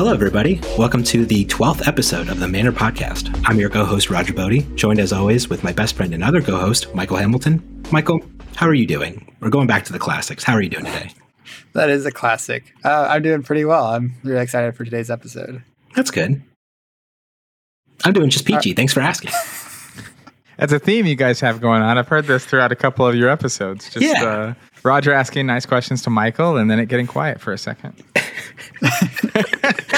Hello, everybody. Welcome to the 12th episode of the Manner Podcast. I'm your co host, Roger Bodee, joined as always with my best friend and other co host, Michael Hamilton. Michael, how are you doing? We're going back to the classics. How are you doing today? That is a classic. Uh, I'm doing pretty well. I'm really excited for today's episode. That's good. I'm doing just peachy. Uh, Thanks for asking. That's a theme you guys have going on. I've heard this throughout a couple of your episodes. Just yeah. uh, Roger asking nice questions to Michael and then it getting quiet for a second.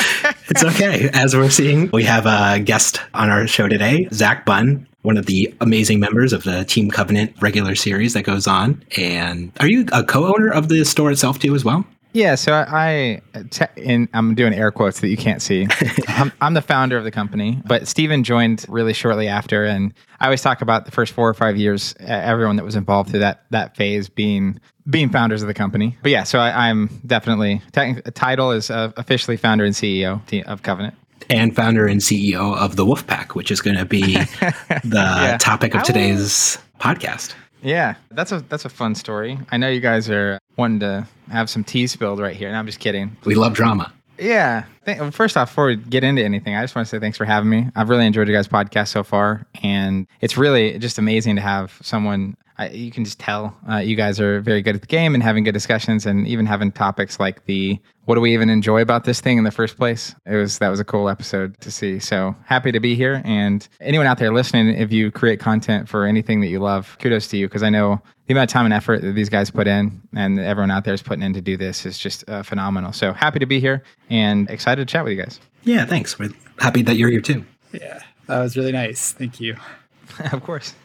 it's okay. As we're seeing, we have a guest on our show today, Zach Bunn, one of the amazing members of the Team Covenant regular series that goes on. And are you a co owner of the store itself too, as well? Yeah, so I, I I'm doing air quotes that you can't see. I'm, I'm, the founder of the company, but Steven joined really shortly after, and I always talk about the first four or five years, everyone that was involved through that that phase being being founders of the company. But yeah, so I, am definitely title is uh, officially founder and CEO of Covenant. And founder and CEO of the Wolfpack, which is going to be the yeah. topic of today's podcast. Yeah, that's a that's a fun story. I know you guys are wanting to have some tea spilled right here. And I'm just kidding. We love drama. Yeah. First off, before we get into anything, I just want to say thanks for having me. I've really enjoyed your guys' podcast so far, and it's really just amazing to have someone. Uh, you can just tell uh, you guys are very good at the game and having good discussions, and even having topics like the what do we even enjoy about this thing in the first place? It was that was a cool episode to see. So happy to be here. And anyone out there listening, if you create content for anything that you love, kudos to you because I know the amount of time and effort that these guys put in and everyone out there is putting in to do this is just uh, phenomenal. So happy to be here and excited to chat with you guys. Yeah, thanks. We're happy that you're here too. Yeah, that was really nice. Thank you. of course.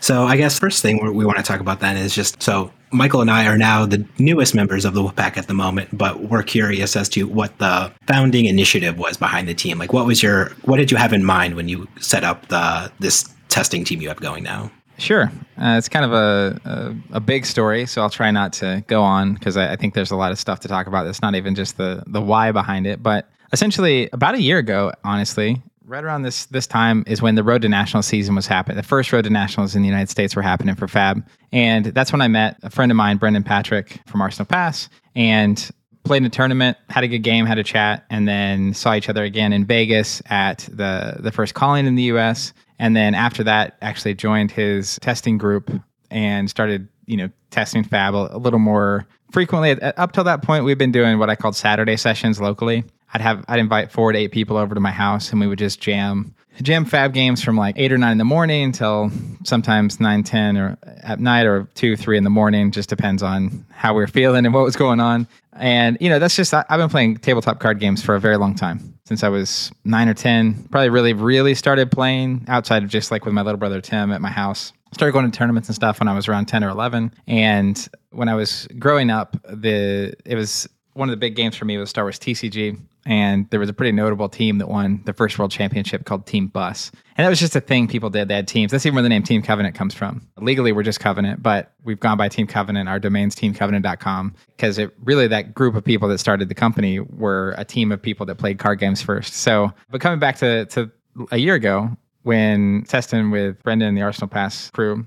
so I guess first thing we want to talk about then is just so Michael and I are now the newest members of the Wolfpack at the moment, but we're curious as to what the founding initiative was behind the team. Like, what was your, what did you have in mind when you set up the this testing team you have going now? Sure. Uh, it's kind of a, a, a, big story, so I'll try not to go on because I, I, think there's a lot of stuff to talk about. It's not even just the, the why behind it. But essentially, about a year ago, honestly, right around this this time is when the Road to National season was happening. The first Road to Nationals in the United States were happening for Fab. And that's when I met a friend of mine, Brendan Patrick from Arsenal Pass, and played in a tournament, had a good game, had a chat, and then saw each other again in Vegas at the the first calling in the US and then after that actually joined his testing group and started you know testing fab a, a little more frequently up till that point we've been doing what i called saturday sessions locally i'd have i'd invite four to eight people over to my house and we would just jam jam fab games from like eight or nine in the morning until sometimes nine ten or at night or two three in the morning just depends on how we are feeling and what was going on and you know that's just I, i've been playing tabletop card games for a very long time since I was nine or 10. Probably really, really started playing outside of just like with my little brother Tim at my house. Started going to tournaments and stuff when I was around 10 or 11. And when I was growing up, the it was one of the big games for me was Star Wars TCG and there was a pretty notable team that won the first world championship called Team Bus. And that was just a thing people did. They had teams. That's even where the name Team Covenant comes from. Legally, we're just Covenant, but we've gone by Team Covenant. Our domain's teamcovenant.com because it really that group of people that started the company were a team of people that played card games first. So, but coming back to, to a year ago, when testing with Brendan and the Arsenal Pass crew,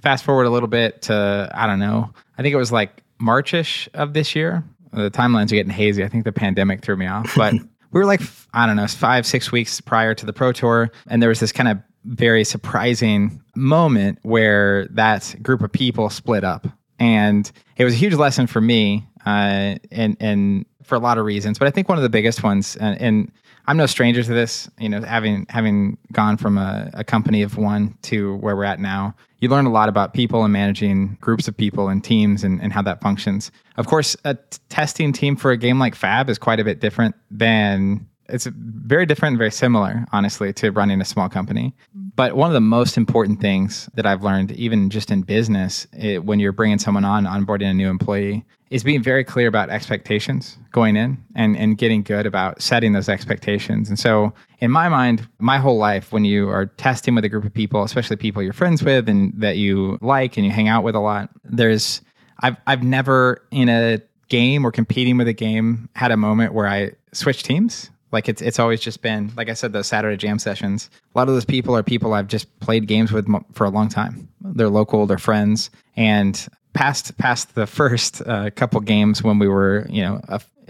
fast forward a little bit to, I don't know, I think it was like Marchish of this year the timelines are getting hazy. I think the pandemic threw me off, but we were like, I don't know, five, six weeks prior to the Pro Tour. And there was this kind of very surprising moment where that group of people split up. And it was a huge lesson for me, uh, and, and for a lot of reasons. But I think one of the biggest ones, and, and I'm no stranger to this, you know, having having gone from a, a company of one to where we're at now, you learn a lot about people and managing groups of people and teams and, and how that functions. Of course, a t- testing team for a game like Fab is quite a bit different than it's very different very similar, honestly, to running a small company. But one of the most important things that I've learned, even just in business, it, when you're bringing someone on, onboarding a new employee, is being very clear about expectations going in and, and getting good about setting those expectations. And so, in my mind, my whole life, when you are testing with a group of people, especially people you're friends with and that you like and you hang out with a lot, there's, I've, I've never in a game or competing with a game had a moment where I switched teams. Like it's it's always just been like I said those Saturday jam sessions. A lot of those people are people I've just played games with for a long time. They're local, they're friends, and past past the first uh, couple games when we were you know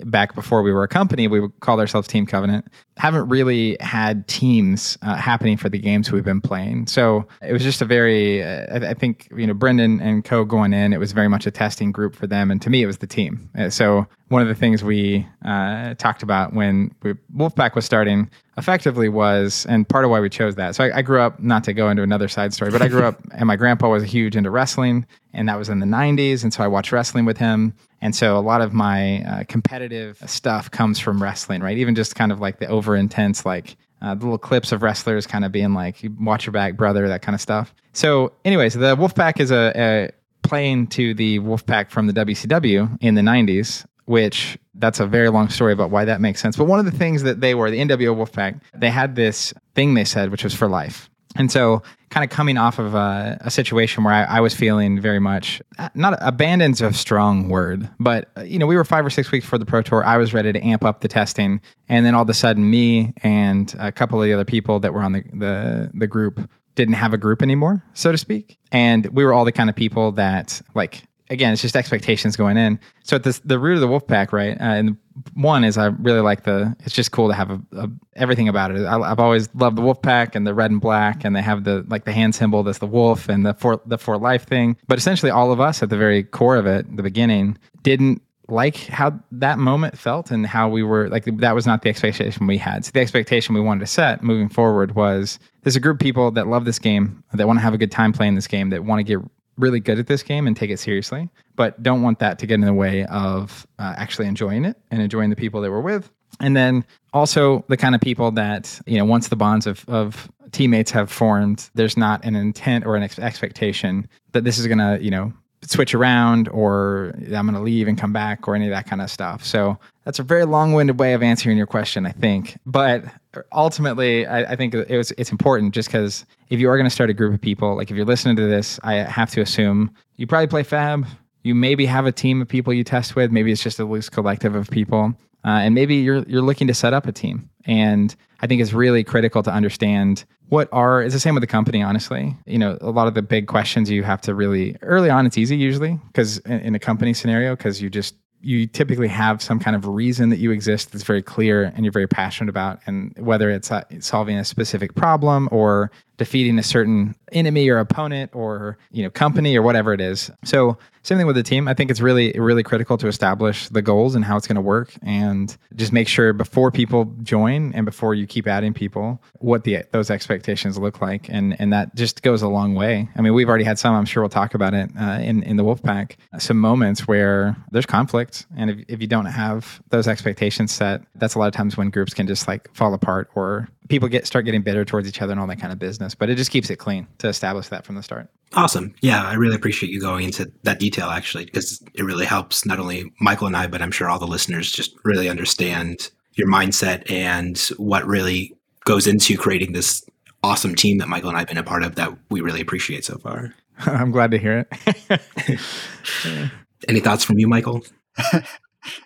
back before we were a company, we called ourselves Team Covenant. Haven't really had teams uh, happening for the games we've been playing. So it was just a very, uh, I, think, you know, Brendan and Co going in, it was very much a testing group for them. And to me, it was the team. Uh, so one of the things we uh, talked about when we, Wolfpack was starting effectively was, and part of why we chose that. So I, I grew up, not to go into another side story, but I grew up and my grandpa was huge into wrestling and that was in the 90s. And so I watched wrestling with him. And so a lot of my uh, competitive stuff comes from wrestling, right? Even just kind of like the over intense, like uh, the little clips of wrestlers kind of being like, watch your back, brother, that kind of stuff. So, anyways, the Wolfpack is a, a playing to the Wolfpack from the WCW in the 90s, which that's a very long story about why that makes sense. But one of the things that they were, the NWO Wolfpack, they had this thing they said, which was for life. And so, kind of coming off of a, a situation where I, I, was feeling very much uh, not abandoned's a strong word, but uh, you know, we were five or six weeks before the Pro Tour. I was ready to amp up the testing, and then all of a sudden, me and a couple of the other people that were on the the, the group didn't have a group anymore, so to speak. And we were all the kind of people that like again, it's just expectations going in. So at this, the root of the wolf pack, right? Uh, and one is I really like the. It's just cool to have a, a everything about it. I, have always loved the wolf pack and the red and black, and they have the like the hand symbol that's the wolf and the for the for life thing. But essentially, all of us at the very core of it, the beginning, didn't like how that moment felt and how we were like that was not the expectation we had. So the expectation we wanted to set moving forward was there's a group of people that love this game, that want to have a good time playing this game, that want to get really good at this game and take it seriously, but don't want that to get in the way of uh, actually enjoying it and enjoying the people they were with. And then also the kind of people that, you know, once the bonds of, of teammates have formed, there's not an intent or an ex- expectation that this is going to, you know, switch around or I'm going to leave and come back or any of that kind of stuff. So that's a very long-winded way of answering your question, I think. But ultimately, I, I think it was it's important just because if you are going to start a group of people, like if you're listening to this, I have to assume you probably play Fab. You maybe have a team of people you test with. Maybe it's just a loose collective of people, uh, and maybe you're you're looking to set up a team. And I think it's really critical to understand what are it's the same with the company honestly you know a lot of the big questions you have to really early on it's easy usually because in, in, a company scenario because you just you typically have some kind of reason that you exist that's very clear and you're very passionate about and whether it's uh, solving a specific problem or defeating a certain enemy or opponent or you know company or whatever it is. So same thing with the team. I think it's really really critical to establish the goals and how it's going to work and just make sure before people join and before you keep adding people what the those expectations look like and and that just goes a long way. I mean, we've already had some. I'm sure we'll talk about it uh, in in the Wolfpack. Some moments where there's conflict and if if you don't have those expectations set, that's a lot of times when groups can just like fall apart or people get start getting bitter towards each other and all that kind of business. But it just keeps it clean to establish that from the start. Awesome. Yeah, I really appreciate you going into that detail actually, because it really helps not only Michael and I, but I'm sure all the listeners just really understand your mindset and what really goes into creating this awesome team that Michael and I have been a part of that we really appreciate so far. I'm glad to hear it. Any thoughts from you, Michael?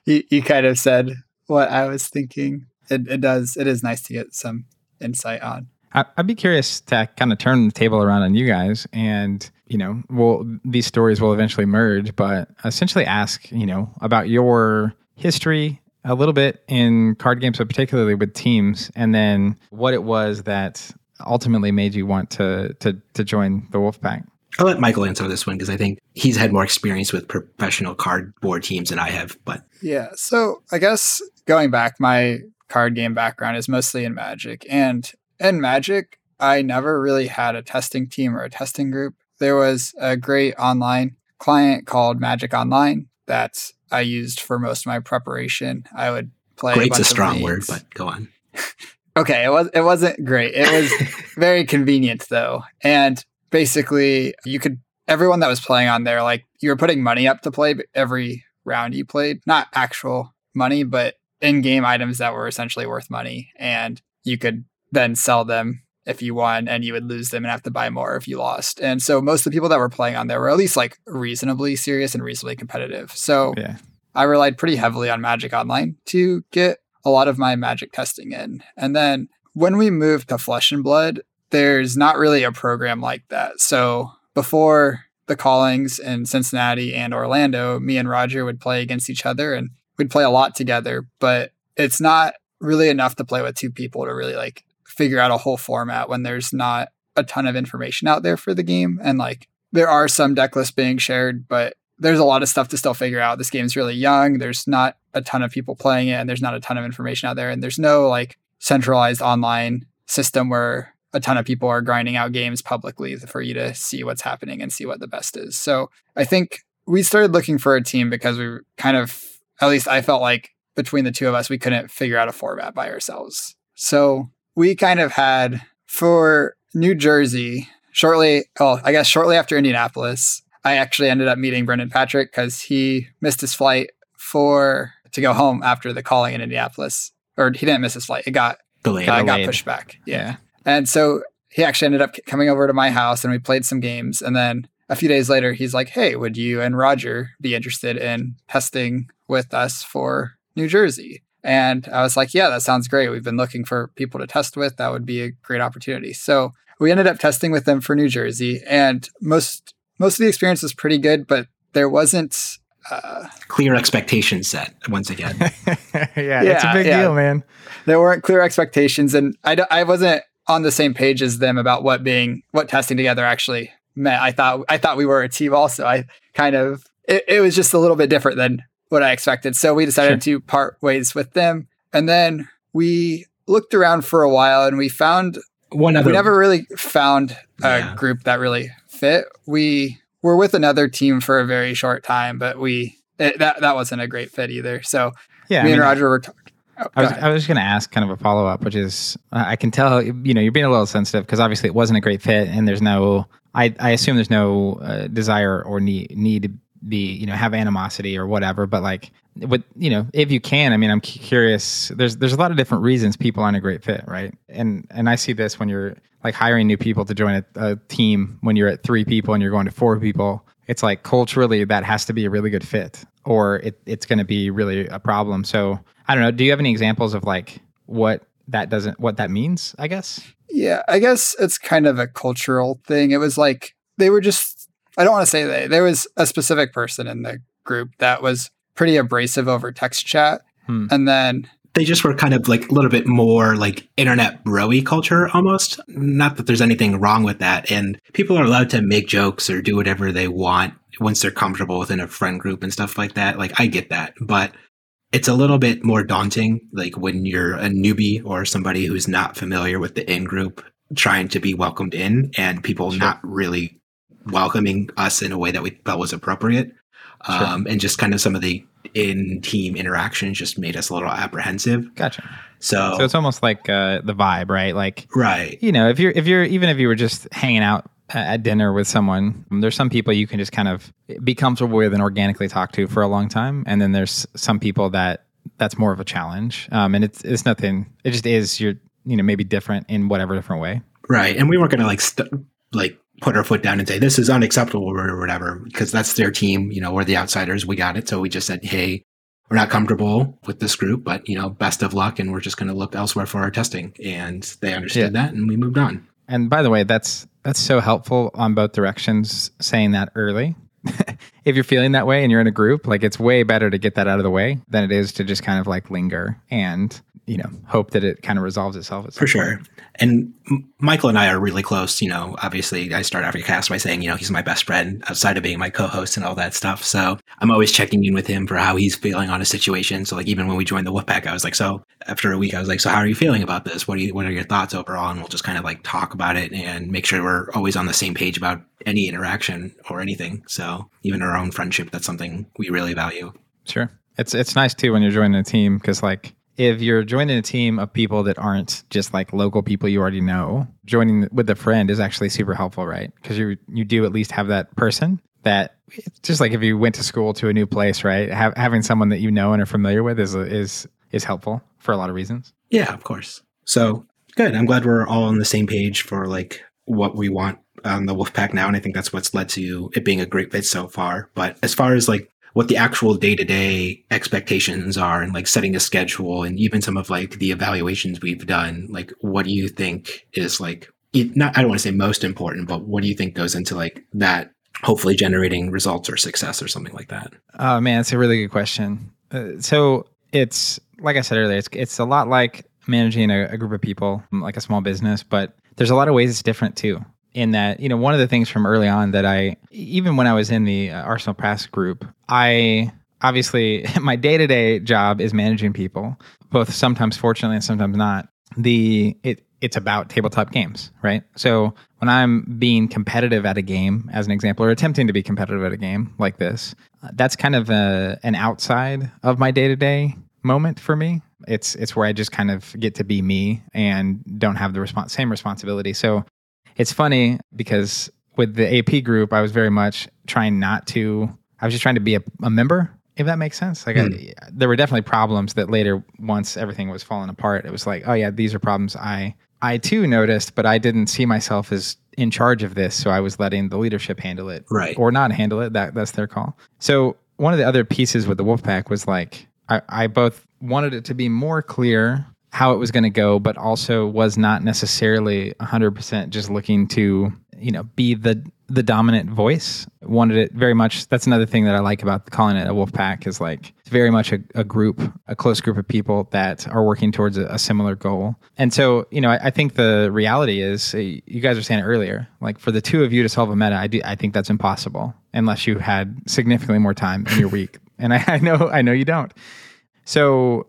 you, you kind of said what I was thinking it, it does. It is nice to get some insight on. I'd be curious to kind of turn the table around on you guys, and you know, well, these stories will eventually merge, but essentially ask, you know, about your history a little bit in card games, but particularly with teams, and then what it was that ultimately made you want to to to join the Wolfpack. I'll let Michael answer this one because I think he's had more experience with professional cardboard teams than I have. But yeah, so I guess going back, my card game background is mostly in Magic. And in Magic, I never really had a testing team or a testing group. There was a great online client called Magic Online that I used for most of my preparation. I would play. Great's a, a strong word, but go on. okay, it was it wasn't great. It was very convenient though, and basically you could everyone that was playing on there like you were putting money up to play every round you played, not actual money, but in-game items that were essentially worth money and you could then sell them if you won and you would lose them and have to buy more if you lost. And so most of the people that were playing on there were at least like reasonably serious and reasonably competitive. So yeah. I relied pretty heavily on Magic Online to get a lot of my magic testing in. And then when we moved to Flesh and Blood, there's not really a program like that. So before the callings in Cincinnati and Orlando, me and Roger would play against each other and we'd play a lot together, but it's not really enough to play with two people to really like figure out a whole format when there's not a ton of information out there for the game. And like there are some deck lists being shared, but there's a lot of stuff to still figure out. This game's really young. There's not a ton of people playing it, and there's not a ton of information out there. And there's no like centralized online system where a ton of people are grinding out games publicly for you to see what's happening and see what the best is. So I think we started looking for a team because we kind of, at least I felt like between the two of us, we couldn't figure out a format by ourselves. So we kind of had for New Jersey, shortly, oh, I guess shortly after Indianapolis, I actually ended up meeting Brendan Patrick because he missed his flight for to go home after the calling in Indianapolis. Or he didn't miss his flight. It got Delayed. uh, got pushed back. Yeah. And so he actually ended up coming over to my house and we played some games. And then a few days later, he's like, Hey, would you and Roger be interested in testing with us for New Jersey? And I was like, Yeah, that sounds great. We've been looking for people to test with. That would be a great opportunity. So we ended up testing with them for New Jersey. And most most of the experience was pretty good, but there wasn't uh, Clear expectations set once again. yeah, it's a big yeah. deal, man. there weren't clear expectations and I, d- I wasn't on the same page as them about what being what testing together actually meant i thought i thought we were a team also. I kind of it, it was just a little bit different than what i expected. So we decided to part ways with them. And then we looked around for a while and we found One other we never really found a Yeah. group that really fit. We were with another team for a very short time but we it, that that wasn't a great fit either. So Yeah, me I and roger were t- oh, I was. I was just going to ask kind of a follow up, which is uh, I can tell you know you're being a little sensitive because obviously it wasn't a great fit, and there's no I, I assume there's no uh, desire or need need to be you know have animosity or whatever, but like what you know if you can, I mean I'm curious. There's there's a lot of different reasons people aren't a great fit, right? And and I see this when you're like hiring new people to join a, a team when you're at three people and you're going to four people. It's like culturally that has to be a really good fit, or it, it's going to be really a problem. So I don't know. Do you have any examples of like what that doesn't what that means? I guess. Yeah, I guess it's kind of a cultural thing. It was like they were just I don't want to say they. There was a specific person in the group that was pretty abrasive over text chat. Hmm. And then they just were kind of like a little bit more like internet broy culture almost. Not that there's anything wrong with that. And people are allowed to make jokes or do whatever they want once they're comfortable within a friend group and stuff like that. Like I get that. But it's a little bit more daunting, like when you're a newbie or somebody who's not familiar with the in group trying to be welcomed in and people Sure. not really welcoming us in a way that we felt was appropriate. Sure. Um, and just kind of some of the in team interactions just made us a little apprehensive. Gotcha. So, So it's almost like uh, the vibe, right? Like right. you know, if you're if you're even if you were just hanging out at dinner with someone, there's some people you can just kind of be comfortable with and organically talk to for a long time, and then there's some people that that's more of a challenge. Um, and it's it's nothing. It just is. You're you know maybe different in whatever different way. Right. And we weren't going to like, st- like put our foot down and say, this is unacceptable or whatever, because that's their team. You know, we're the outsiders. We got it. So we just said, hey, we're not comfortable with this group, but, you know, best of luck. And we're just going to look elsewhere for our testing. And they understood that and we moved on. And by the way, that's that's so helpful on both directions. Saying that early, if you're feeling that way and you're in a group, like it's way better to get that out of the way than it is to just kind of like linger and you know hope that it kind of resolves itself. For sure. point. And Michael and I are really close. You know, obviously, I start every cast by saying, you know, he's my best friend outside of being my co host and all that stuff. So I'm always checking in with him for how he's feeling on a situation. So, like, even when we joined the Wolfpack, I was like, so after a week, I was like, so how are you feeling about this? What, do you, what are your thoughts overall? And we'll just kind of like talk about it and make sure we're always on the same page about any interaction or anything. So, even our own friendship, that's something we really value. Sure. It's it's nice too when you're joining a team because like if you're joining a team of people that aren't just like local people you already know, joining with a friend is actually super helpful, right? Because you you do at least have that person that just like if you went to school to a new place, right? Have, having someone that you know and are familiar with is is is helpful for a lot of reasons. Yeah, of course. So good. I'm glad we're all on the same page for like what we want on the Wolfpack now, and I think that's what's led to it being a great fit so far. But as far as like what the actual day to day expectations are, and like setting a schedule, and even some of like the evaluations we've done, like what do you think is like not? I don't want to say most important, but what do you think goes into like that? Hopefully, generating results or success or something like that. Oh man, it's a really good question. Uh, so it's like I said earlier, it's it's a lot like managing a, a group of people, like a small business, but there's a lot of ways it's different too. In that, you know, one of the things from early on that I, even when I was in the uh, Arsenal Pass group, I obviously my day to day job is managing people, both sometimes fortunately and sometimes not. The it it's about tabletop games, right? So when I'm being competitive at a game, as an example, or attempting to be competitive at a game like this, uh, that's kind of a, an outside of my day to day moment for me. It's it's where I just kind of get to be me and don't have the response same responsibility. So it's funny because with the AP group, I was very much trying not to. I was just trying to be a, a member, if that makes sense. Like, I, Hmm. there were definitely problems that later, once everything was falling apart, it was like, oh yeah, these are problems I I too noticed, but I didn't see myself as in charge of this, so I was letting the leadership handle it, Right. or not handle it. That that's their call. So one of the other pieces with the Wolfpack was like I, I both wanted it to be more clear how it was going to go, but also was not necessarily 100% just looking to you know be the the dominant voice. Wanted it very much. That's another thing that I like about calling it a wolf pack is like it's very much a, a group, a close group of people that are working towards a, a similar goal. And so you know, I, I think the reality is uh, you guys were saying it earlier. Like for the two of you to solve a meta, I do. I think that's impossible unless you had significantly more time in your week. And I, I know I know you don't. So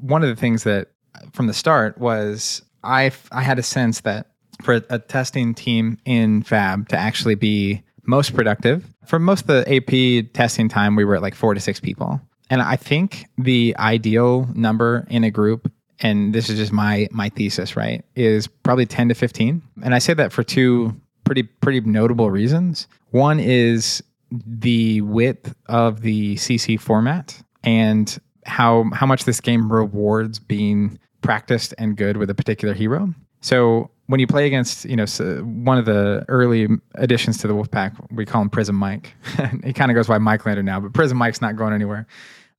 one of the things that from the start was I I had a sense that for a, testing team in Fab to actually be most productive for most of the AP testing time, we were at like four to six people, and I think the ideal number in a group. And this is just my my thesis, right? Is probably ten to fifteen, and I say that for two pretty pretty notable reasons. One is the width of the CC format and how how much this game rewards being practiced and good with a particular hero. So when you play against, you know, one of the early additions to the Wolfpack, we call him Prism Mike. he kind of goes by Mike Lander now, but Prism Mike's not going anywhere.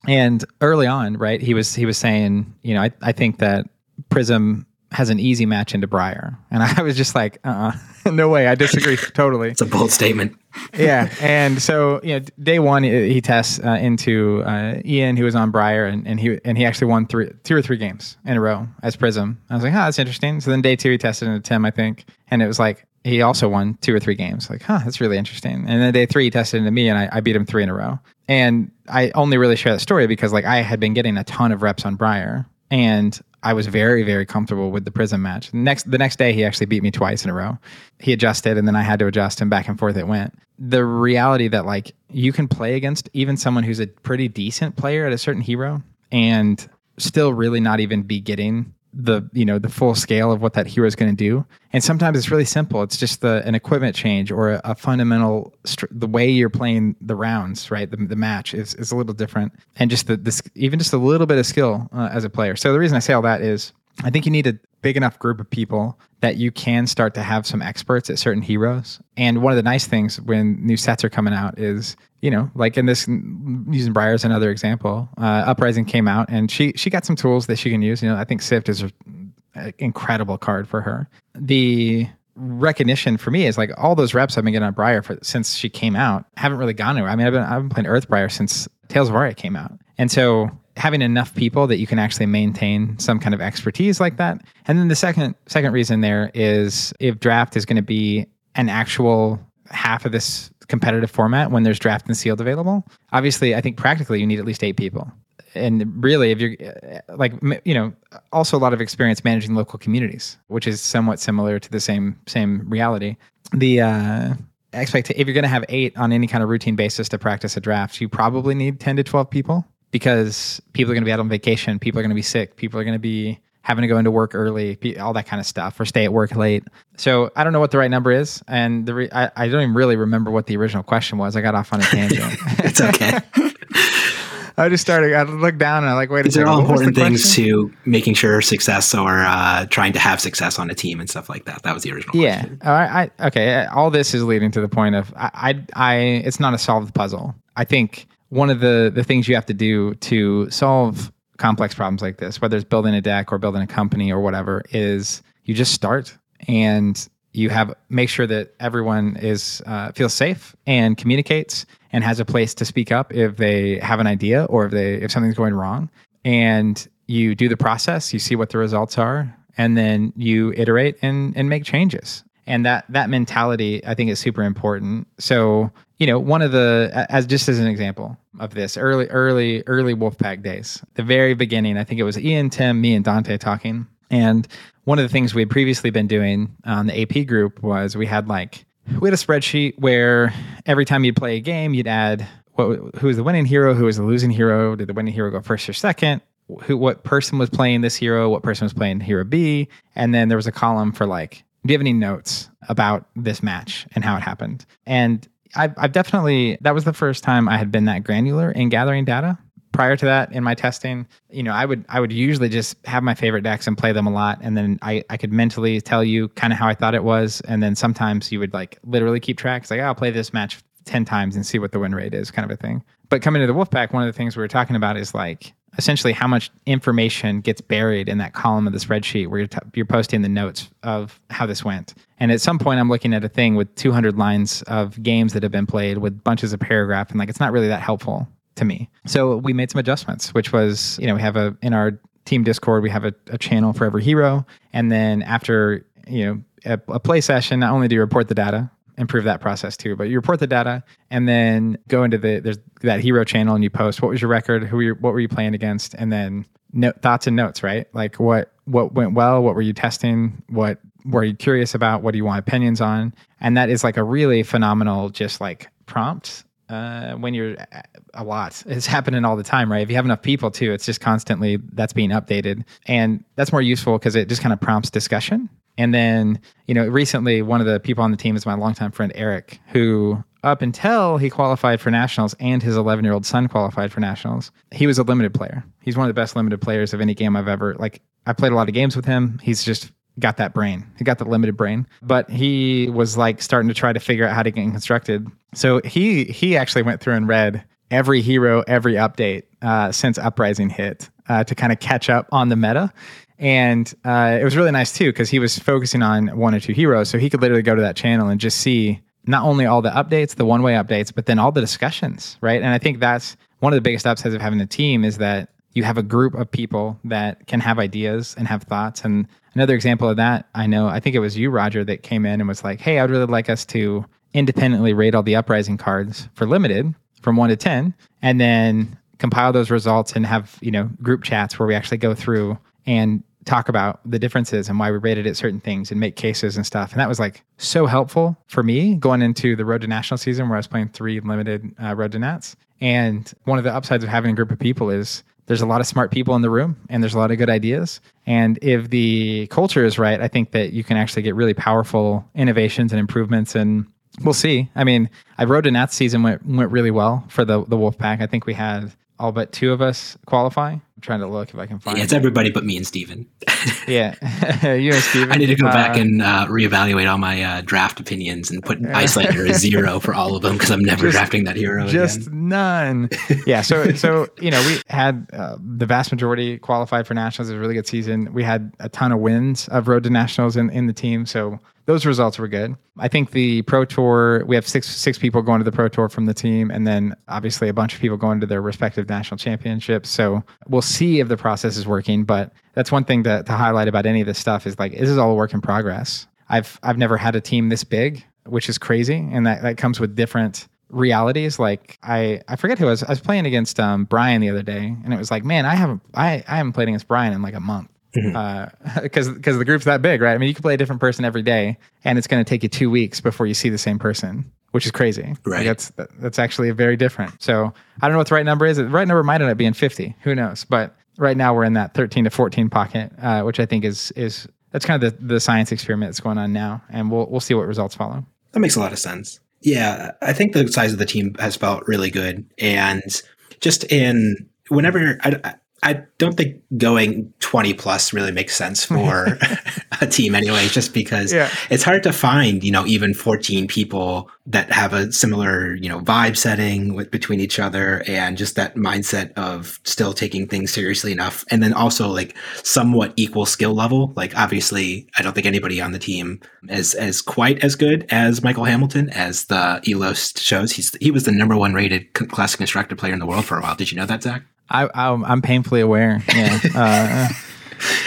And early on, right, he was he was saying, you know, I, I think that Prism has an easy match into Briar. And I was just like, uh uh no way. I disagree totally It's a bold statement. yeah, and so you know, day one he tests uh, into uh, Ian, who was on Briar, and, and he and he actually won three, two or three games in a row as Prism. I was like, huh, that's interesting. So then day two he tested into Tim, I think, and it was like he also won two or three games. Like, huh, that's really interesting. And then day three he tested into me, and I, I beat him three in a row. And I only really share that story because like I had been getting a ton of reps on Briar, and I was very, very comfortable with the Prism match. Next, the next day, he actually beat me twice in a row. He adjusted, and then I had to adjust, and back and forth it went. The reality that like you can play against even someone who's a pretty decent player at a certain hero, and still really not even be getting the you know the full scale of what that hero is going to do. And sometimes it's really simple. It's just the an equipment change or a, a fundamental str- the way you're playing the rounds, right? The, the match is, is a little different, and just the this even just a little bit of skill uh, as a player. So the reason I say all that is I think you need a big enough group of people that you can start to have some experts at certain heroes. And one of the nice things when new sets are coming out is, you know, like in this using Briar as another example, uh, Uprising came out and she she got some tools that she can use. You know, I think Sift is an incredible card for her. The recognition for me is like all those reps I've been getting on Briar for since she came out haven't really gone anywhere. I mean, I've been I've been playing Earth Briar since Tales of Aria came out, and so having enough people that you can actually maintain some kind of expertise like that. And then the second second reason there is if draft is going to be an actual half of this competitive format when there's draft and sealed available. Obviously, I think practically you need at least eight people. And really, if you're uh, like, you know, also a lot of experience managing local communities, which is somewhat similar to the same same reality. The uh, expect if you're going to have eight on any kind of routine basis to practice a draft, you probably need ten to twelve people because people are going to be out on vacation, people are going to be sick, people are going to be having to go into work early, all that kind of stuff, or stay at work late. So I don't know what the right number is, and the re- I, I don't even really remember what the original question was. I got off on a tangent. It's okay. I just started. I looked down and I like, wait a These are all what was the important things question? to making sure success or uh, trying to have success on a team and stuff like that. That was the original Yeah. question. All right. I, okay. All this is leading to the point of I, I, I. It's not a solved puzzle. I think one of the the things you have to do to solve complex problems like this, whether it's building a deck or building a company or whatever, is you just start and you have make sure that everyone is uh, feels safe and communicates and has a place to speak up if they have an idea or if they if something's going wrong. And you do the process, you see what the results are, and then you iterate and and make changes. And that that mentality I think is super important. So, you know, one of the as just as an example of this early early early Wolfpack days, the very beginning, I think it was Ian, Tim, me and Dante talking. And one of the things we had previously been doing on the AP group was we had like we had a spreadsheet where every time you'd play a game, you'd add what who was the winning hero, who was the losing hero, did the winning hero go first or second, who what person was playing this hero, what person was playing hero B, and then there was a column for like, do you have any notes about this match and how it happened? And I've, I've definitely that was the first time I had been that granular in gathering data. Prior to that in my testing you know i would i would usually just have my favorite decks and play them a lot. And then i i could mentally tell you kind of how i thought it was. And then sometimes you would like literally keep track. It's like oh, i'll play this match 10 times and see what the win rate is kind of a thing. But coming to the wolfpack one of the things we were talking about is like essentially how much information gets buried in that column of the spreadsheet where you're, t- you're posting the notes of how this went and at some point i'm looking at a thing with 200 lines of games that have been played with bunches of paragraph and like it's not really that helpful to me. So we made some adjustments, which was, you know, we have a, in our team Discord, we have a, a channel for every hero. And then after, you know, a, a play session, not only do you report the data, improve that process too. But you report the data and then go into the there's that hero channel and you post what was your record, who were you, what were you playing against, and then no, thoughts and notes, right? Like what what went well, what were you testing, what were you curious about, what do you want opinions on, and that is like a really phenomenal just like prompt uh, when you're a lot. It's happening all the time, right? If you have enough people too, it's just constantly that's being updated. And that's more useful because it just kind of prompts discussion. And then, you know, recently one of the people on the team is my longtime friend Eric, who up until he qualified for nationals and his 11 year old son qualified for nationals, he was a limited player. He's one of the best limited players of any game I've ever like. I played a lot of games with him. He's just got that brain. He got the limited brain, but he was like starting to try to figure out how to get constructed. So he he actually went through and read every hero, every update uh, since Uprising hit uh, to kind of catch up on the meta. And uh, it was really nice too because he was focusing on one or two heroes, so he could literally go to that channel and just see not only all the updates, the one way updates, but then all the discussions, right? And I think that's one of the biggest upsides of having a team is that you have a group of people that can have ideas and have thoughts. And another example of that, I know, I think it was you, Roger, that came in and was like, hey, I'd really like us to independently rate all the uprising cards for limited from one to 10, and then compile those results and have, you know, group chats where we actually go through and talk about the differences and why we rated it certain things and make cases and stuff. And that was like so helpful for me going into the Road to National season where I was playing three limited uh, Road to Nats. And one of the upsides of having a group of people is there's a lot of smart people in the room and there's a lot of good ideas. And if the culture is right, I think that you can actually get really powerful innovations and improvements. And we'll see. I mean, I Road to Nats season went went really well for the the Wolf Pack. I think we had all but two of us qualify. Trying to look if I can find. Yeah, it's everybody but me and Steven. yeah, you and Steven. I need to go uh, back and uh, reevaluate all my uh, draft opinions and put Iyslander as zero for all of them because I'm never just, drafting that hero. Just again. none. yeah, so so you know we had uh, the vast majority qualified for nationals. It was a really good season. We had a ton of wins of road to nationals in in the team. So those results were good. I think the pro tour we have six six people going to the pro tour from the team, and then obviously a bunch of people going to their respective national championships. So we'll see if the process is working. But that's one thing to, to highlight about any of this stuff is like this is all a work in progress. I've I've never had a team this big, which is crazy, and that that comes with different realities. Like I I forget who I was. I was playing against um, Brian the other day, and it was like, man, I haven't I I haven't played against Brian in like a month because mm-hmm. uh, because the group's that big, right? I mean, you can play a different person every day, and it's going to take you two weeks before you see the same person, which is crazy. Right. Like that's that's actually very different. So I don't know what the right number is. The right number might end up being fifty. Who knows? But right now we're in that thirteen to fourteen pocket, uh, which I think is is that's kind of the, the science experiment that's going on now, and we'll we'll see what results follow. That makes a lot of sense. Yeah, I think the size of the team has felt really good, and just in whenever I, I don't think going 20 plus really makes sense for a team anyway, just because Yeah. it's hard to find, you know, even 14 people that have a similar, you know, vibe setting with, between each other and just that mindset of still taking things seriously enough. And then also like somewhat equal skill level. Like obviously, I don't think anybody on the team is as quite as good as Michael Hamilton as the Elos shows. He's, he was the number one rated classic constructed player in the world for a while. Did you know that, Zach? I, I'm, I'm painfully aware. Yeah. Uh,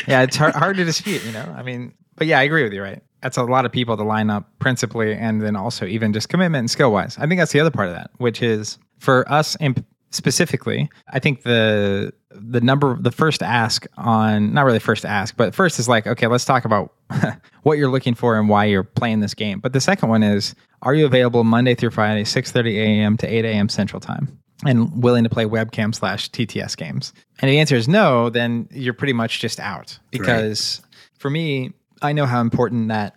yeah, it's hard, hard to dispute, you know? I mean, but yeah, I agree with you, right? That's a lot of people to line up principally and then also even just commitment and skill wise. I think that's the other part of that, which is for us in specifically, I think the the number the first ask on not really first ask, but first is like, okay, let's talk about what you're looking for and why you're playing this game. But the second one is, are you available Monday through Friday, 6:30 a.m. to 8 a.m. Central Time? And willing to play webcam slash TTS games? And if the answer is no, then you're pretty much just out. Because for me, I know how important that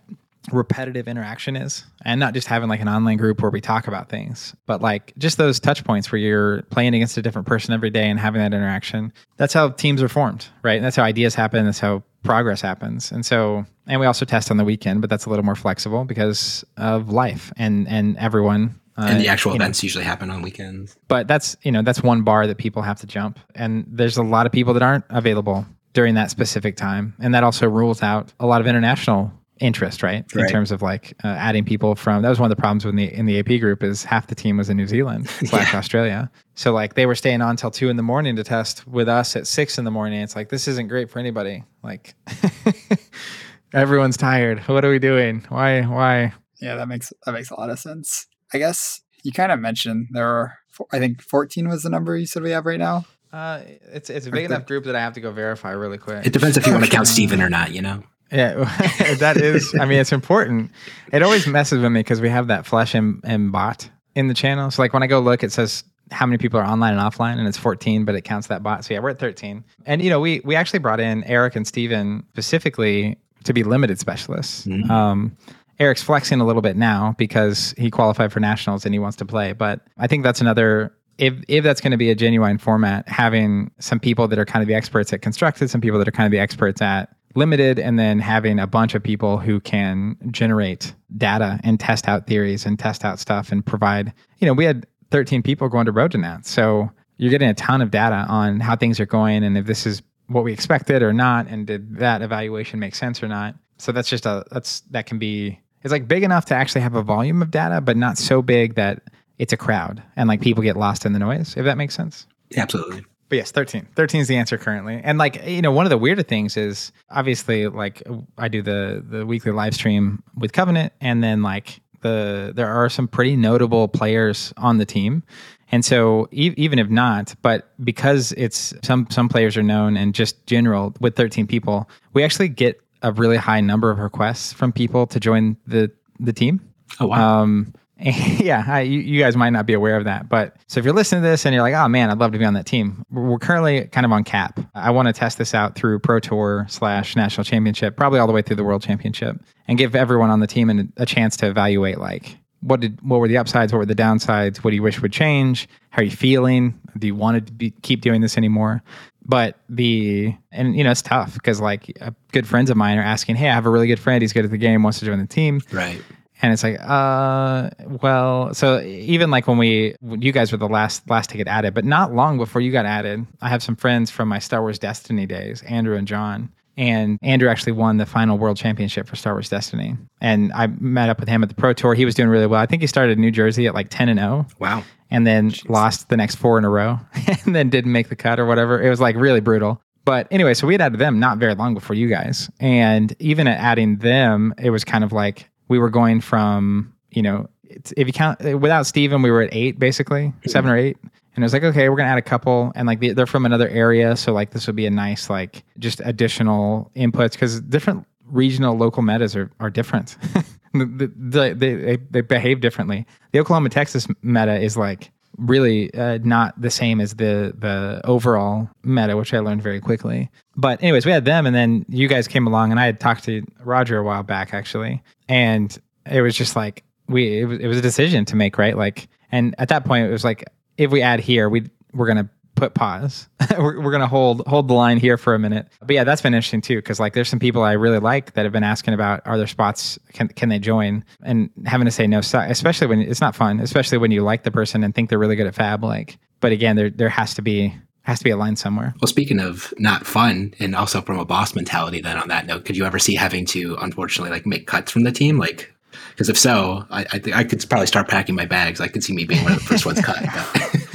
repetitive interaction is and not just having like an online group where we talk about things but like just those touch points where you're playing against a different person every day and having that interaction. That's how teams are formed right? And that's how ideas happen. That's how progress happens. And so and we also test on the weekend but that's a little more flexible because of life and and everyone uh, and the actual you know, events usually happen on weekends. but that's you know that's one bar that people have to jump. And there's a lot of people that aren't available during that specific time. And that also rules out a lot of international interest right, in Right. terms of like uh, adding people from that was one of the problems in the in the ap group is half the team was in new zealand slash australia. So like they were staying on till two in the morning to test with us at six in the morning. It's like this isn't great for anybody. Like everyone's tired. What are we doing? Why why? Yeah, that makes that makes a lot of sense. I guess you kind of mentioned there are. four- I think 14 was the number you said we have right now. uh, it's it's a big enough group that I have to go verify really quick. It depends if you want to count Steven or not, you know? Yeah, that is. I mean, it's important. It always messes with me because we have that flesh and, and bot in the channel. So, like when I go look, it says how many people are online and offline, and it's 14, but it counts that bot. So yeah, we're at 13. And you know, we we actually brought in Eric and Steven specifically to be limited specialists. Mhm. Um, Eric's flexing a little bit now because he qualified for nationals and he wants to play. But I think that's another. If, if that's going to be a genuine format, having some people that are kind of the experts at constructed, some people that are kind of the experts at limited, and then having a bunch of people who can generate data and test out theories and test out stuff and provide. You know, we had 13 people going to Road to Nats, so you're getting a ton of data on how things are going and if this is what we expected or not, and did that evaluation make sense or not. So that's just a that's that can be it's like big enough to actually have a volume of data, but not so big that it's a crowd and like people get lost in the noise. If that makes sense. Absolutely. But yes, 13. 13 is the answer currently. And like, you know, one of the weirder things is obviously like I do the the weekly live stream with Covenant and then like the there are some pretty notable players on the team. And so e- even if not, but because it's some some players are known and just general with 13 people, we actually get a really high number of requests from people to join the the team. Oh, wow. Um, yeah, I, you, you guys might not be aware of that, but so if you're listening to this and you're like, oh man, I'd love to be on that team, we're we're currently kind of on cap. I want to test this out through Pro Tour slash National Championship, probably all the way through the World Championship, and give everyone on the team an, a chance to evaluate like what did what were the upsides, what were the downsides, what do you wish would change, how are you feeling, do you want to be, keep doing this anymore? But the and you know it's tough because like uh, good friends of mine are asking, hey, I have a really good friend, he's good at the game, wants to join the team. right. And it's like, uh, well, so even like when we, you guys were the last last to get added, but not long before you got added, I have some friends from my Star Wars Destiny days, Andrew and John. And Andrew actually won the final world championship for Star Wars Destiny. And I met up with him at the Pro Tour. He was doing really well. I think he started in New Jersey at like 10 and 0 Wow. And then lost the next four in a row and then didn't make the cut or whatever. It was like really brutal. But anyway, so we had added them not very long before you guys. And even at adding them, it was kind of like we were going from, you know, it's, if you count without Steven, we were at eight basically, seven or eight. And it was like, okay, we're going to add a couple. And like they- they're from another area. So like this would be a nice, like just additional inputs because different regional local metas are, are different. the, the, they, they, they behave differently. The Oklahoma, Texas meta is like really uh, not the same as the the overall meta, which I learned very quickly. But anyways, we had them, and then you guys came along, and I had talked to Roger a while back actually, and it was just like we it was, it was a decision to make, right? Like, and at that point, it was like if we add here, we we're gonna put pause. we're we're gonna hold hold the line here for a minute. But yeah, that's been interesting too because like there's some people I really like that have been asking about are there spots can can they join and having to say no, especially when it's not fun, especially when you like the person and think they're really good at Fab. Like, but again, there there has to be has to be a line somewhere. Well, speaking of not fun, and also from a boss mentality, then on that note, could you ever see having to unfortunately like make cuts from the team, like? Because if so, I, I think I could probably start packing my bags. I could see me being one of the first ones cut.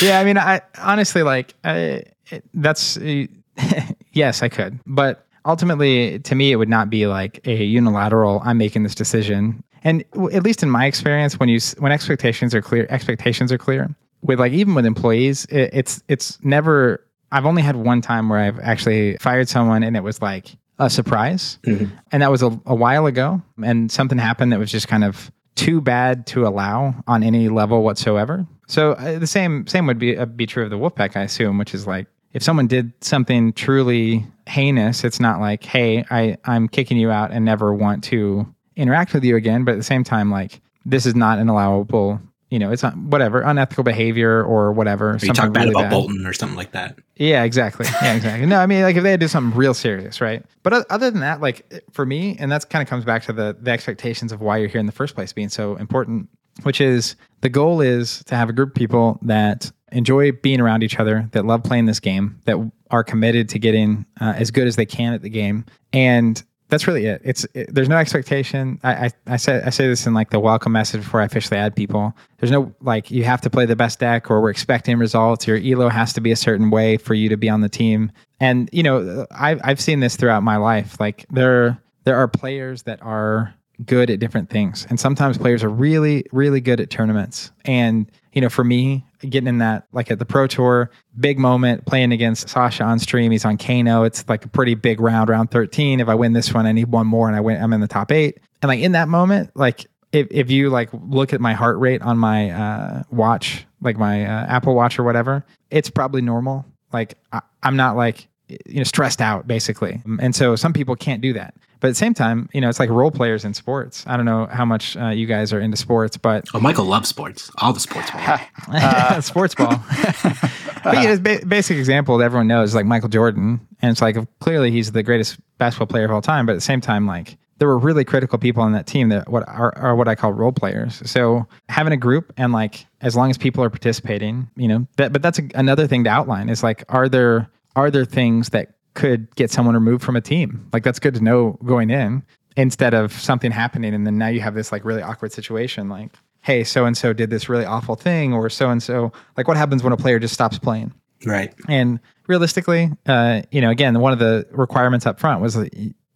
yeah, I mean, I honestly like I, it, that's uh, yes, I could, but ultimately, to me, it would not be like a unilateral. I'm making this decision, and w- at least in my experience, when you when expectations are clear, expectations are clear. With like even with employees, it, it's it's never. I've only had one time where I've actually fired someone, and it was like a surprise, mm-hmm. and that was a, a while ago, and something happened that was just kind of too bad to allow on any level whatsoever. So uh, the same same would be uh, be true of the Wolfpack, I assume, which is like if someone did something truly heinous, it's not like, hey, I I'm kicking you out and never want to interact with you again. But at the same time, like this is not an allowable you know, it's not whatever unethical behavior or whatever. Or you talk bad really about bad. Boltyn or something like that. Yeah, exactly. Yeah, exactly. no, I mean, like if they had to do something real serious, right? But other than that, like for me, and that's kind of comes back to the the expectations of why you're here in the first place being so important, which is the goal is to have a group of people that enjoy being around each other, that love playing this game, that are committed to getting uh, as good as they can at the game, and that's really it. It's it, there's no expectation. I, I I say I say this in like the welcome message before I officially add people. There's no like you have to play the best deck or we're expecting results. Your elo has to be a certain way for you to be on the team. And you know I've I've seen this throughout my life. Like there there are players that are good at different things, and sometimes players are really really good at tournaments. And you know for me getting in that like at the Pro Tour, big moment playing against Sasha on stream. He's on Kano. It's like a pretty big round, round 13. If I win this one, I need one more and I win I'm in the top eight. And like in that moment, like if, if you like look at my heart rate on my uh, watch, like my uh, Apple Watch or whatever, it's probably normal. Like I, I'm not like you know stressed out basically and so some people can't do that but at the same time, you know, it's like role players in sports. I don't know how much uh, you guys are into sports, but oh, Michael loves sports, all the sports ball, uh, sports ball. but yeah, ba- basic example that everyone knows, like Michael Jordan, and it's like clearly he's the greatest basketball player of all time. But at the same time, like there were really critical people on that team that what are, are what I call role players. So having a group and like as long as people are participating, you know, that but that's a, another thing to outline is like are there are there things that could get someone removed from a team. Like that's good to know going in instead of something happening and then now you have this like really awkward situation like hey so and so did this really awful thing or so and so like what happens when a player just stops playing? Right. And realistically uh you know again one of the requirements up front was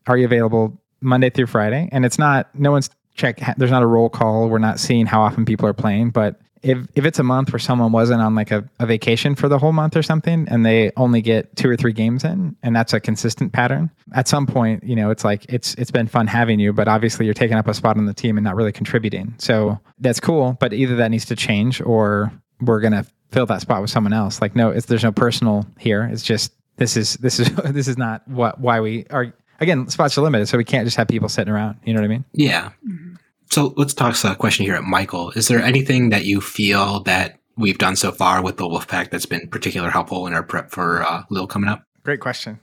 are you available monday through friday? And it's not no one's check there's not a roll call. We're not seeing how often people are playing but if if it's a month where someone wasn't on like a, a vacation for the whole month or something and they only get two or three games in and that's a consistent pattern at some point you know it's like it's it's been fun having you but obviously you're taking up a spot on the team and not really contributing. So that's cool but either that needs to change or we're gonna fill that spot with someone else. Like no it's there's no personal here. It's just this is this is this is not what why we are again spots are limited so we can't just have people sitting around. You know what i mean? Yeah. Mm-hmm. So let's talk a question here at Michael. Is there anything that you feel that we've done so far with the Wolfpack that's been particularly helpful in our prep for uh, Lille coming up? Great question.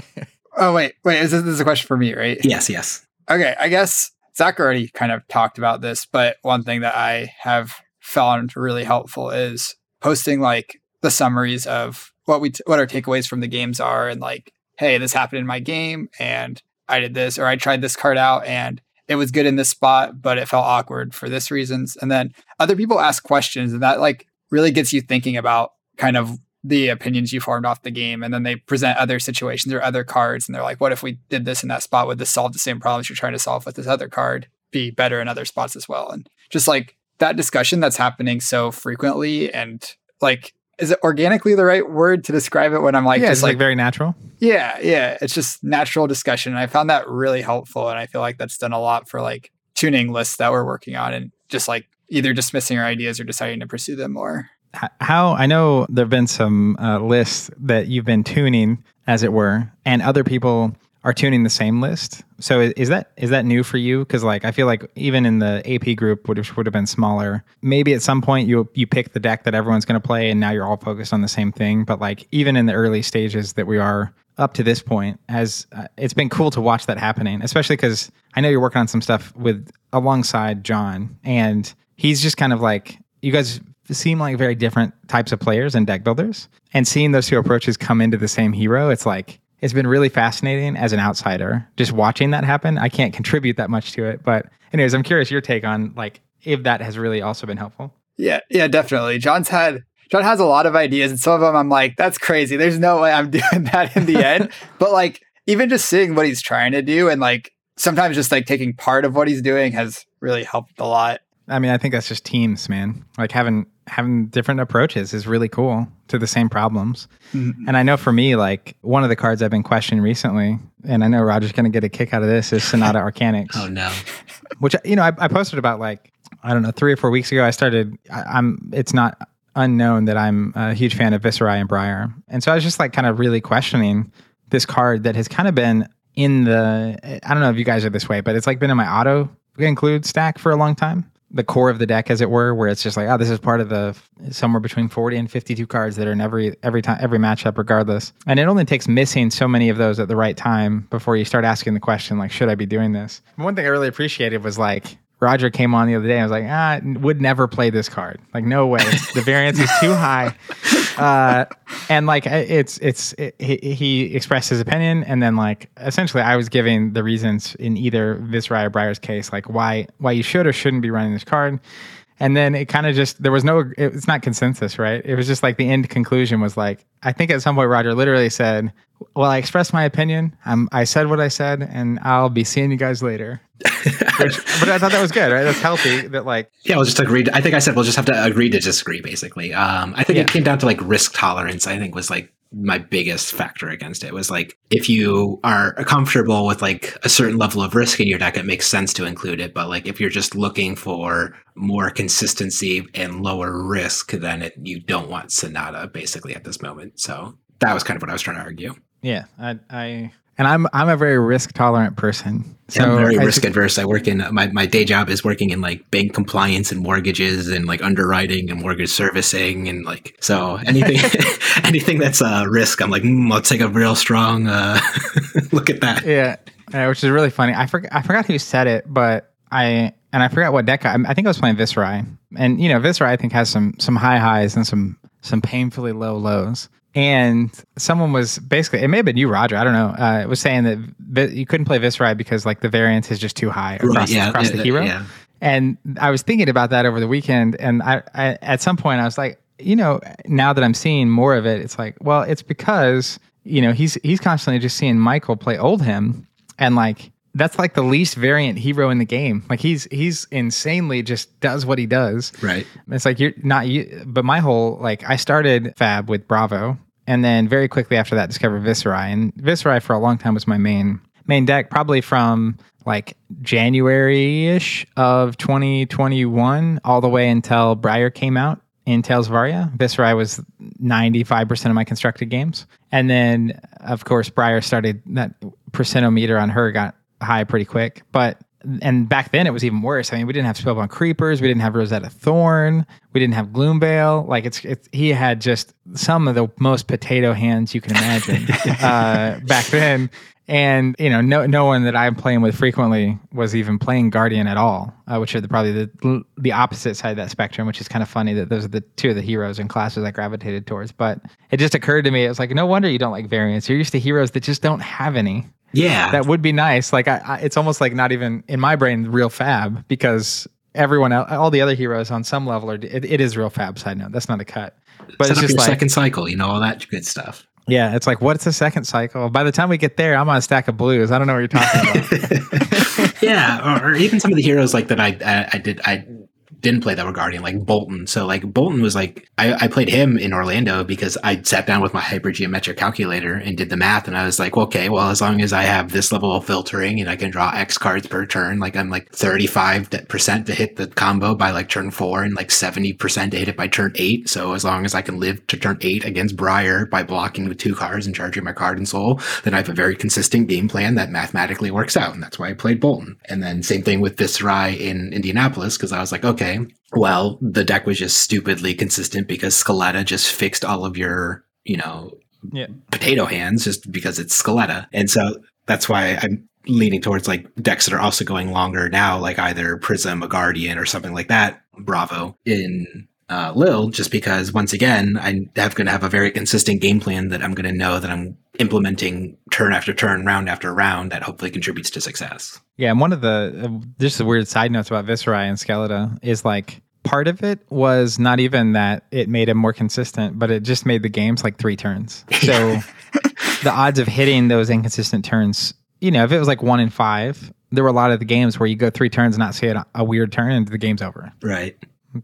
oh wait, wait, is this, this is a question for me, right? Yes, yes. Okay, I guess Zach already kind of talked about this, but one thing that I have found really helpful is posting like the summaries of what we t- what our takeaways from the games are, and like, hey, this happened in my game, and I did this, or I tried this card out, and it was good in this spot, but it felt awkward for this reasons. And then other people ask questions, and that like really gets you thinking about kind of the opinions you formed off the game. And then they present other situations or other cards, and they're like, what if we did this in that spot? Would this solve the same problems you're trying to solve with this other card? Be better in other spots as well. And just like that discussion that's happening so frequently and like is it organically the right word to describe it when I'm like yeah, just like, like, very natural. Yeah, yeah. It's just natural discussion. And I found that really helpful. And I feel like that's done a lot for like tuning lists that we're working on and just like either dismissing our ideas or deciding to pursue them more. How I know there have been some uh, lists that you've been tuning, as it were, and other people are tuning the same list. So is that is that new for you? Because like I feel like even in the AP group, which would have been smaller, maybe at some point you you pick the deck that everyone's going to play, and now you're all focused on the same thing. But like even in the early stages that we are up to this point, has uh, it's been cool to watch that happening, especially because I know you're working on some stuff with alongside John, and he's just kind of like you guys seem like very different types of players and deck builders, and seeing those two approaches come into the same hero, it's like it's been really fascinating as an outsider just watching that happen. I can't contribute that much to it, but anyways, I'm curious your take on like if that has really also been helpful. Yeah, yeah, definitely. John's had John has a lot of ideas, and some of them I'm like, that's crazy. There's no way I'm doing that in the end. but like, even just seeing what he's trying to do, and like sometimes just like taking part of what he's doing has really helped a lot. I mean, I think that's just teams, man. Like having having different approaches is really cool to the same problems. Mhm. And I know for me, like one of the cards I've been questioning recently, and I know Roger's going to get a kick out of this, is Sonata Arcanix. Oh no. which you know I, I posted about like I don't know three or four weeks ago. I started. I, I'm. It's not unknown that I'm a huge fan of Viserai and Briar, and so I was just like kind of really questioning this card that has kind of been in the. I don't know if you guys are this way, but it's like been in my auto include stack for a long time. The core of the deck, as it were, where it's just like, oh, this is part of the somewhere between forty and fifty-two cards that are in every every time every matchup, regardless. And it only takes missing so many of those at the right time before you start asking the question, like, should I be doing this? One thing I really appreciated was like Roger came on the other day. and was like, ah, would never play this card. Like, no way. The variance is too high. Uh, and like, it's it's it, he, he expressed his opinion, and then like, essentially, I was giving the reasons in either Viserai or Briar's case, like why why you should or shouldn't be running this card. And then it kind of just there was no it's not consensus, right? It was just like the end conclusion was like I think at some point Roger literally said, "Well, I expressed my opinion. I'm, I said what I said, and I'll be seeing you guys later." Which, but I thought that was good, right? That's healthy. That like Yeah, we'll just agree. I think I said we'll just have to agree to disagree, basically. Um, I think Yeah. it came down to like risk tolerance. I think was like my biggest factor against it was like if you are comfortable with like a certain level of risk in your deck, it makes sense to include it. But like if you're just looking for more consistency and lower risk, then it, you don't want Sonata basically at this moment. So that was kind of what I was trying to argue. yeah, I, I and I'm I'm a very risk tolerant person. So I'm very I risk adverse. I work in my, my day job is working in like bank compliance and mortgages and like underwriting and mortgage servicing and like so anything anything that's a risk, I'm like mm, let's take a real strong uh, look at that. yeah, uh, which is really funny. I forgot I forgot who said it, but I and I forgot what deck. I, I think I was playing Viserai, and you know Viserai I think has some some high highs and some some painfully low lows. And someone was basically it may have been you, Roger. I don't know. Uh, was saying that you couldn't play Viserai because like the variance is just too high across, yeah, across yeah, the hero. yeah. And I was thinking about that over the weekend, and I, I at some point I was like, you know, now that I'm seeing more of it, it's like, well, it's because you know he's he's constantly just seeing Michael play Oldhim, and like that's like the least variant hero in the game. Like he's he's insanely just does what he does. Right. It's like you're not you, but my whole like I started Fab with Bravo, and then very quickly after that discovered Viserai, and Viserai for a long time was my main main deck, probably from like January ish of 2021 all the way until Briar came out in Tales of Aria. Viserai was 95% of my constructed games, and then of course Briar started that percentometer on her got high pretty quick, but and back then it was even worse. I mean, we didn't have Spellbound Creepers, we didn't have Rosetta Thorn, we didn't have Gloomveil. Like it's, it's he had just some of the most potato hands you can imagine uh, back then. And you know, no no one that I'm playing with frequently was even playing Guardian at all, uh, which are the, probably the the opposite side of that spectrum. Which is kind of funny that those are the two of the heroes and classes I gravitated towards. But it just occurred to me, it was like, no wonder you don't like variants. You're used to heroes that just don't have any Yeah. that would be nice. Like I, I, it's almost like not even in my brain real fab because everyone else, all the other heroes on some level are. It, it is real fab. Side note, that's not a cut, but Set it's just like second cycle, you know, all that good stuff. Yeah, it's like what's the second cycle? By the time we get there, I'm on a stack of blues. I don't know what you're talking about. yeah, or, or even some of the heroes like that I, I I did I didn't play that were Guardian, like Boltyn. So like Boltyn was like I, I played him in Orlando because I sat down with my hypergeometric calculator and did the math, and I was like, okay, well as long as I have this level of filtering and I can draw X cards per turn, like I'm like 35 percent to hit the combo by like turn four and like 70 percent to hit it by turn eight. So as long as I can live to turn eight against Briar by blocking with two cards and charging my card and soul, then I have a very consistent game plan that mathematically works out, and that's why I played Boltyn. And then same thing with Viserai in Indianapolis because I was like, okay, well, the deck was just stupidly consistent because Scaletta just fixed all of your, you know, Yeah. potato hands just because it's Scaletta. And so that's why I'm leaning towards like decks that are also going longer now, like either Prism, a Guardian, or something like that. Bravo in uh, Lille, just because once again, I have going to have a very consistent game plan that I'm going to know that I'm implementing turn after turn, round after round that hopefully contributes to success. Yeah, and one of the uh, just the weird side notes about Viserai and Skeletor is like part of it was not even that it made him more consistent, but it just made the games like three turns. So the odds of hitting those inconsistent turns, you know, if it was like one in five, there were a lot of the games where you go three turns and not see it a weird turn and the game's over. Right.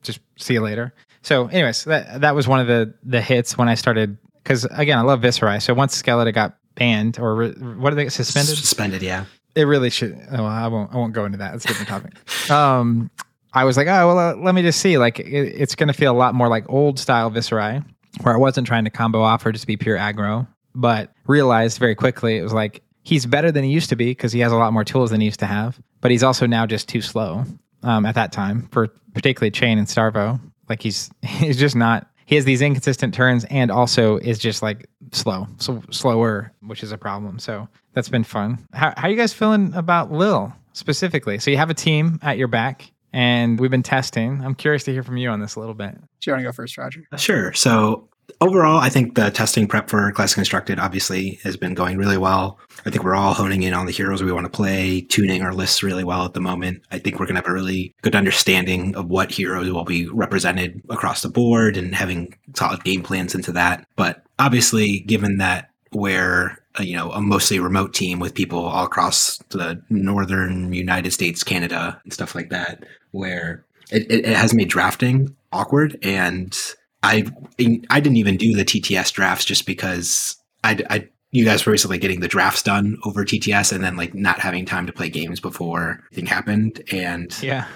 Just see you later. So, anyways, that that was one of the the hits when I started because again, I love Viserai. So once Skeletor got banned or re- what are they suspended? Suspended, yeah. it really should. Oh, I won't. I won't go into that. It's a different topic. Um, I was like, oh well, uh, let me just see. Like, it, it's going to feel a lot more like old style Viserai, where I wasn't trying to combo off or just be pure aggro, but realized very quickly it was like he's better than he used to be because he has a lot more tools than he used to have, but he's also now just too slow. Um, at that time for particularly Chane and Starvo, like he's he's just not. He has these inconsistent turns and also is just like slow, so slower, which is a problem. So that's been fun. How, how are you guys feeling about Lille specifically? So you have a team at your back, and we've been testing. I'm curious to hear from you on this a little bit. Do you want to go first, Roger? Sure. So overall, I think the testing prep for Classic Constructed obviously has been going really well. I think we're all honing in on the heroes we want to play, tuning our lists really well at the moment. I think we're going to have a really good understanding of what heroes will be represented across the board and having solid game plans into that. But obviously, given that we're uh, you know a mostly remote team with people all across the northern United States, Canada, and stuff like that, where it, it, it has made drafting awkward and I I didn't even do the TTS drafts just because I, I you guys were recently getting the drafts done over TTS and then like not having time to play games before anything happened and Yeah.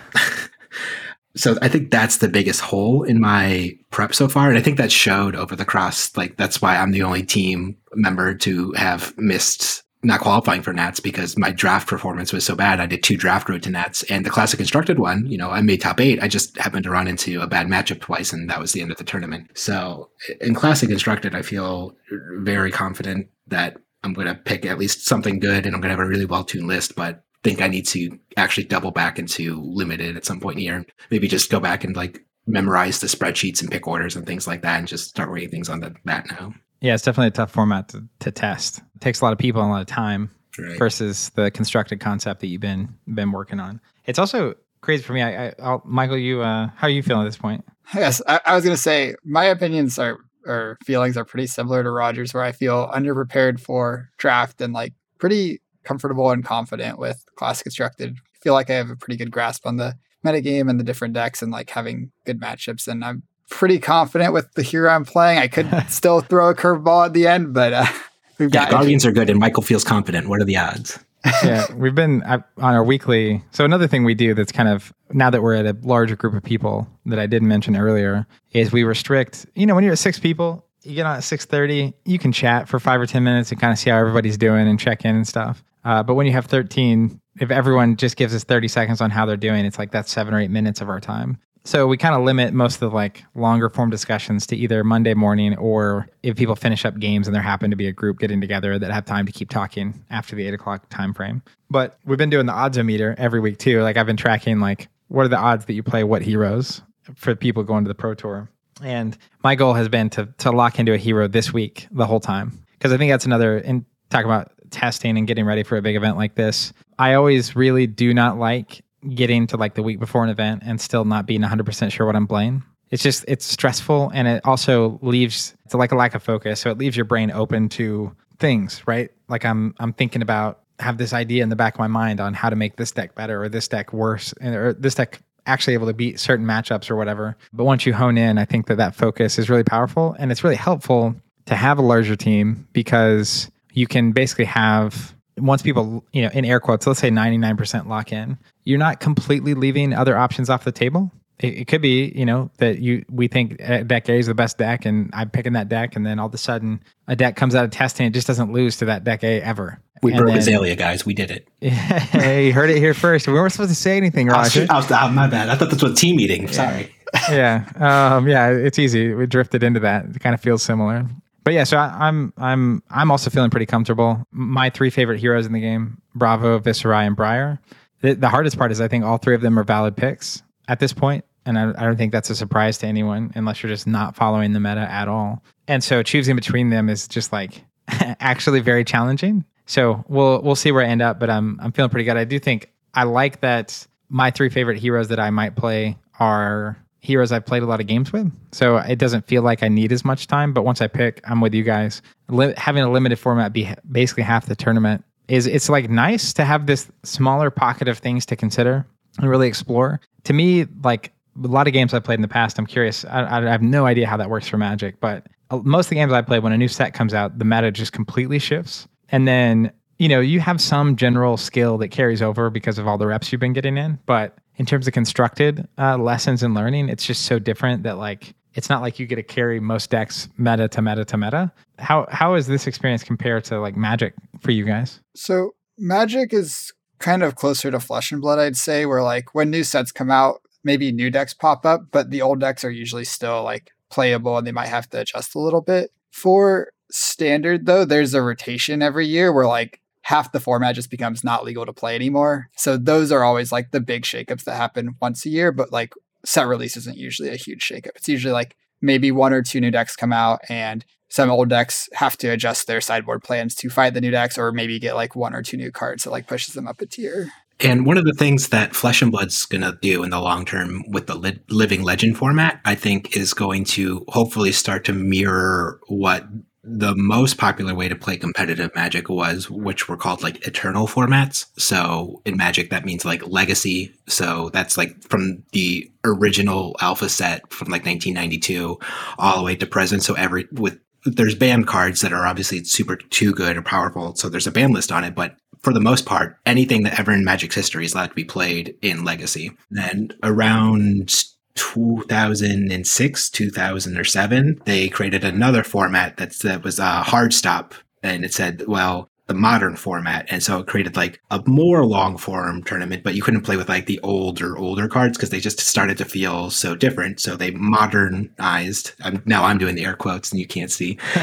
so I think that's the biggest hole in my prep so far and I think that showed over the cross like that's why I'm the only team member to have missed not qualifying for Nats because my draft performance was so bad. I did two draft road to Nats and the classic constructed one, you know, I made top eight. I just happened to run into a bad matchup twice and that was the end of the tournament. So in classic constructed, I feel very confident that I'm going to pick at least something good and I'm going to have a really well tuned list, but think I need to actually double back into limited at some point year. Maybe just go back and like memorize the spreadsheets and pick orders and things like that and just start rating things on the, that now. Yeah, it's definitely a tough format to, to test. It takes a lot of people and a lot of time Right. versus the constructed concept that you've been been working on. It's also crazy for me. I, I I'll, Michael, you uh, how are you feeling at this point? Yes, I, I was going to say my opinions are or feelings are pretty similar to Rogers, where I feel underprepared for draft and like pretty comfortable and confident with class constructed. I feel like I have a pretty good grasp on the metagame and the different decks and like having good matchups. And I'm pretty confident with the hero I'm playing. I could still throw a curveball at the end, but uh, we've Yeah, got Guardians are good and Michael feels confident. What are the odds? yeah, we've been uh, on our weekly. So another thing we do that's kind of now that we're at a larger group of people that I didn't mention earlier is we restrict. You know, when you're at six people, you get on at six thirty, you can chat for five or ten minutes and kind of see how everybody's doing and check in and stuff. Uh, but when you have thirteen, if everyone just gives us thirty seconds on how they're doing, it's like that's seven or eight minutes of our time. So we kind of limit most of the like longer form discussions to either Monday morning or if people finish up games and there happen to be a group getting together that have time to keep talking after the eight o'clock time frame. But we've been doing the odds meter every week too. Like I've been tracking like what are the odds that you play what heroes for people going to the pro tour. And my goal has been to to lock into a hero this week the whole time because I think that's another in talking about testing and getting ready for a big event like this. I always really do not like getting to like the week before an event and still not being 100% sure what I'm playing. It's just it's stressful and it also leaves it's like a lack of focus. So it leaves your brain open to things, right? Like I'm I'm thinking about have this idea in the back of my mind on how to make this deck better or this deck worse or this deck actually able to beat certain matchups or whatever. But once you hone in, I think that that focus is really powerful and it's really helpful to have a larger team because you can basically have once people, you know, in air quotes, let's say 99% lock in, you're not completely leaving other options off the table. It, it, could be, you know, that you we think deck A is the best deck, and I'm picking that deck, and then all of a sudden a deck comes out of testing, it just doesn't lose to that deck A ever. We broke Azalea, guys. We did it. hey, you heard it here first. We weren't supposed to say anything, Roger. I was, I was, my bad. I thought this was team meeting. Sorry. yeah, um, yeah, it's easy. We drifted into that. It kind of feels similar. But yeah, so I, am I'm I'm also feeling pretty comfortable. My three favorite heroes in the game: Bravo, Viserai, and Briar. The, the hardest part is I think all three of them are valid picks at this point, and I, I don't think that's a surprise to anyone unless you're just not following the meta at all. And so choosing between them is just like actually very challenging. So we'll we'll see where I end up, but I'm I'm feeling pretty good. I do think I like that my three favorite heroes that I might play are heroes I've played a lot of games with. So it doesn't feel like I need as much time. But once I pick, I'm with you guys. Li- having a limited format be basically half the tournament is it's like nice to have this smaller pocket of things to consider and really explore. To me, like a lot of games I've played in the past, I'm curious. I, I have no idea how that works for Magic, but uh, most of the games I play, when a new set comes out, the meta just completely shifts. And then you know you have some general skill that carries over because of all the reps you've been getting in, but in terms of constructed uh, lessons and learning, it's just so different that like it's not like you get to carry most decks meta to meta to meta. How how is this experience compared to like Magic for you guys? So Magic is kind of closer to Flesh and Blood, I'd say, where like when new sets come out, maybe new decks pop up, but the old decks are usually still like playable and they might have to adjust a little bit. For standard though, there's a rotation every year where like half the format just becomes not legal to play anymore. So those are always like the big shakeups that happen once a year, but like set release isn't usually a huge shakeup. It's usually like maybe one or two new decks come out and some old decks have to adjust their sideboard plans to fight the new decks or maybe get like one or two new cards that like pushes them up a tier. And one of the things that Flesh and Blood's going to do in the long term with the li- Living Legend format, I think, is going to hopefully start to mirror what the most popular way to play competitive magic was which were called like eternal formats. So in magic that means like legacy. So that's like from the original alpha set from like 1992 all the way to present. So every with there's banned cards that are obviously super too good or powerful. So there's a ban list on it. But for the most part anything that ever in magic's history is allowed to be played in legacy. And around 2006, 2007, they created another format that's, that was a hard stop. And it said, well, the modern format. And so it created like a more long form tournament, but you couldn't play with like the older, older cards because they just started to feel so different. So they modernized. I'm, now I'm doing the air quotes and you can't see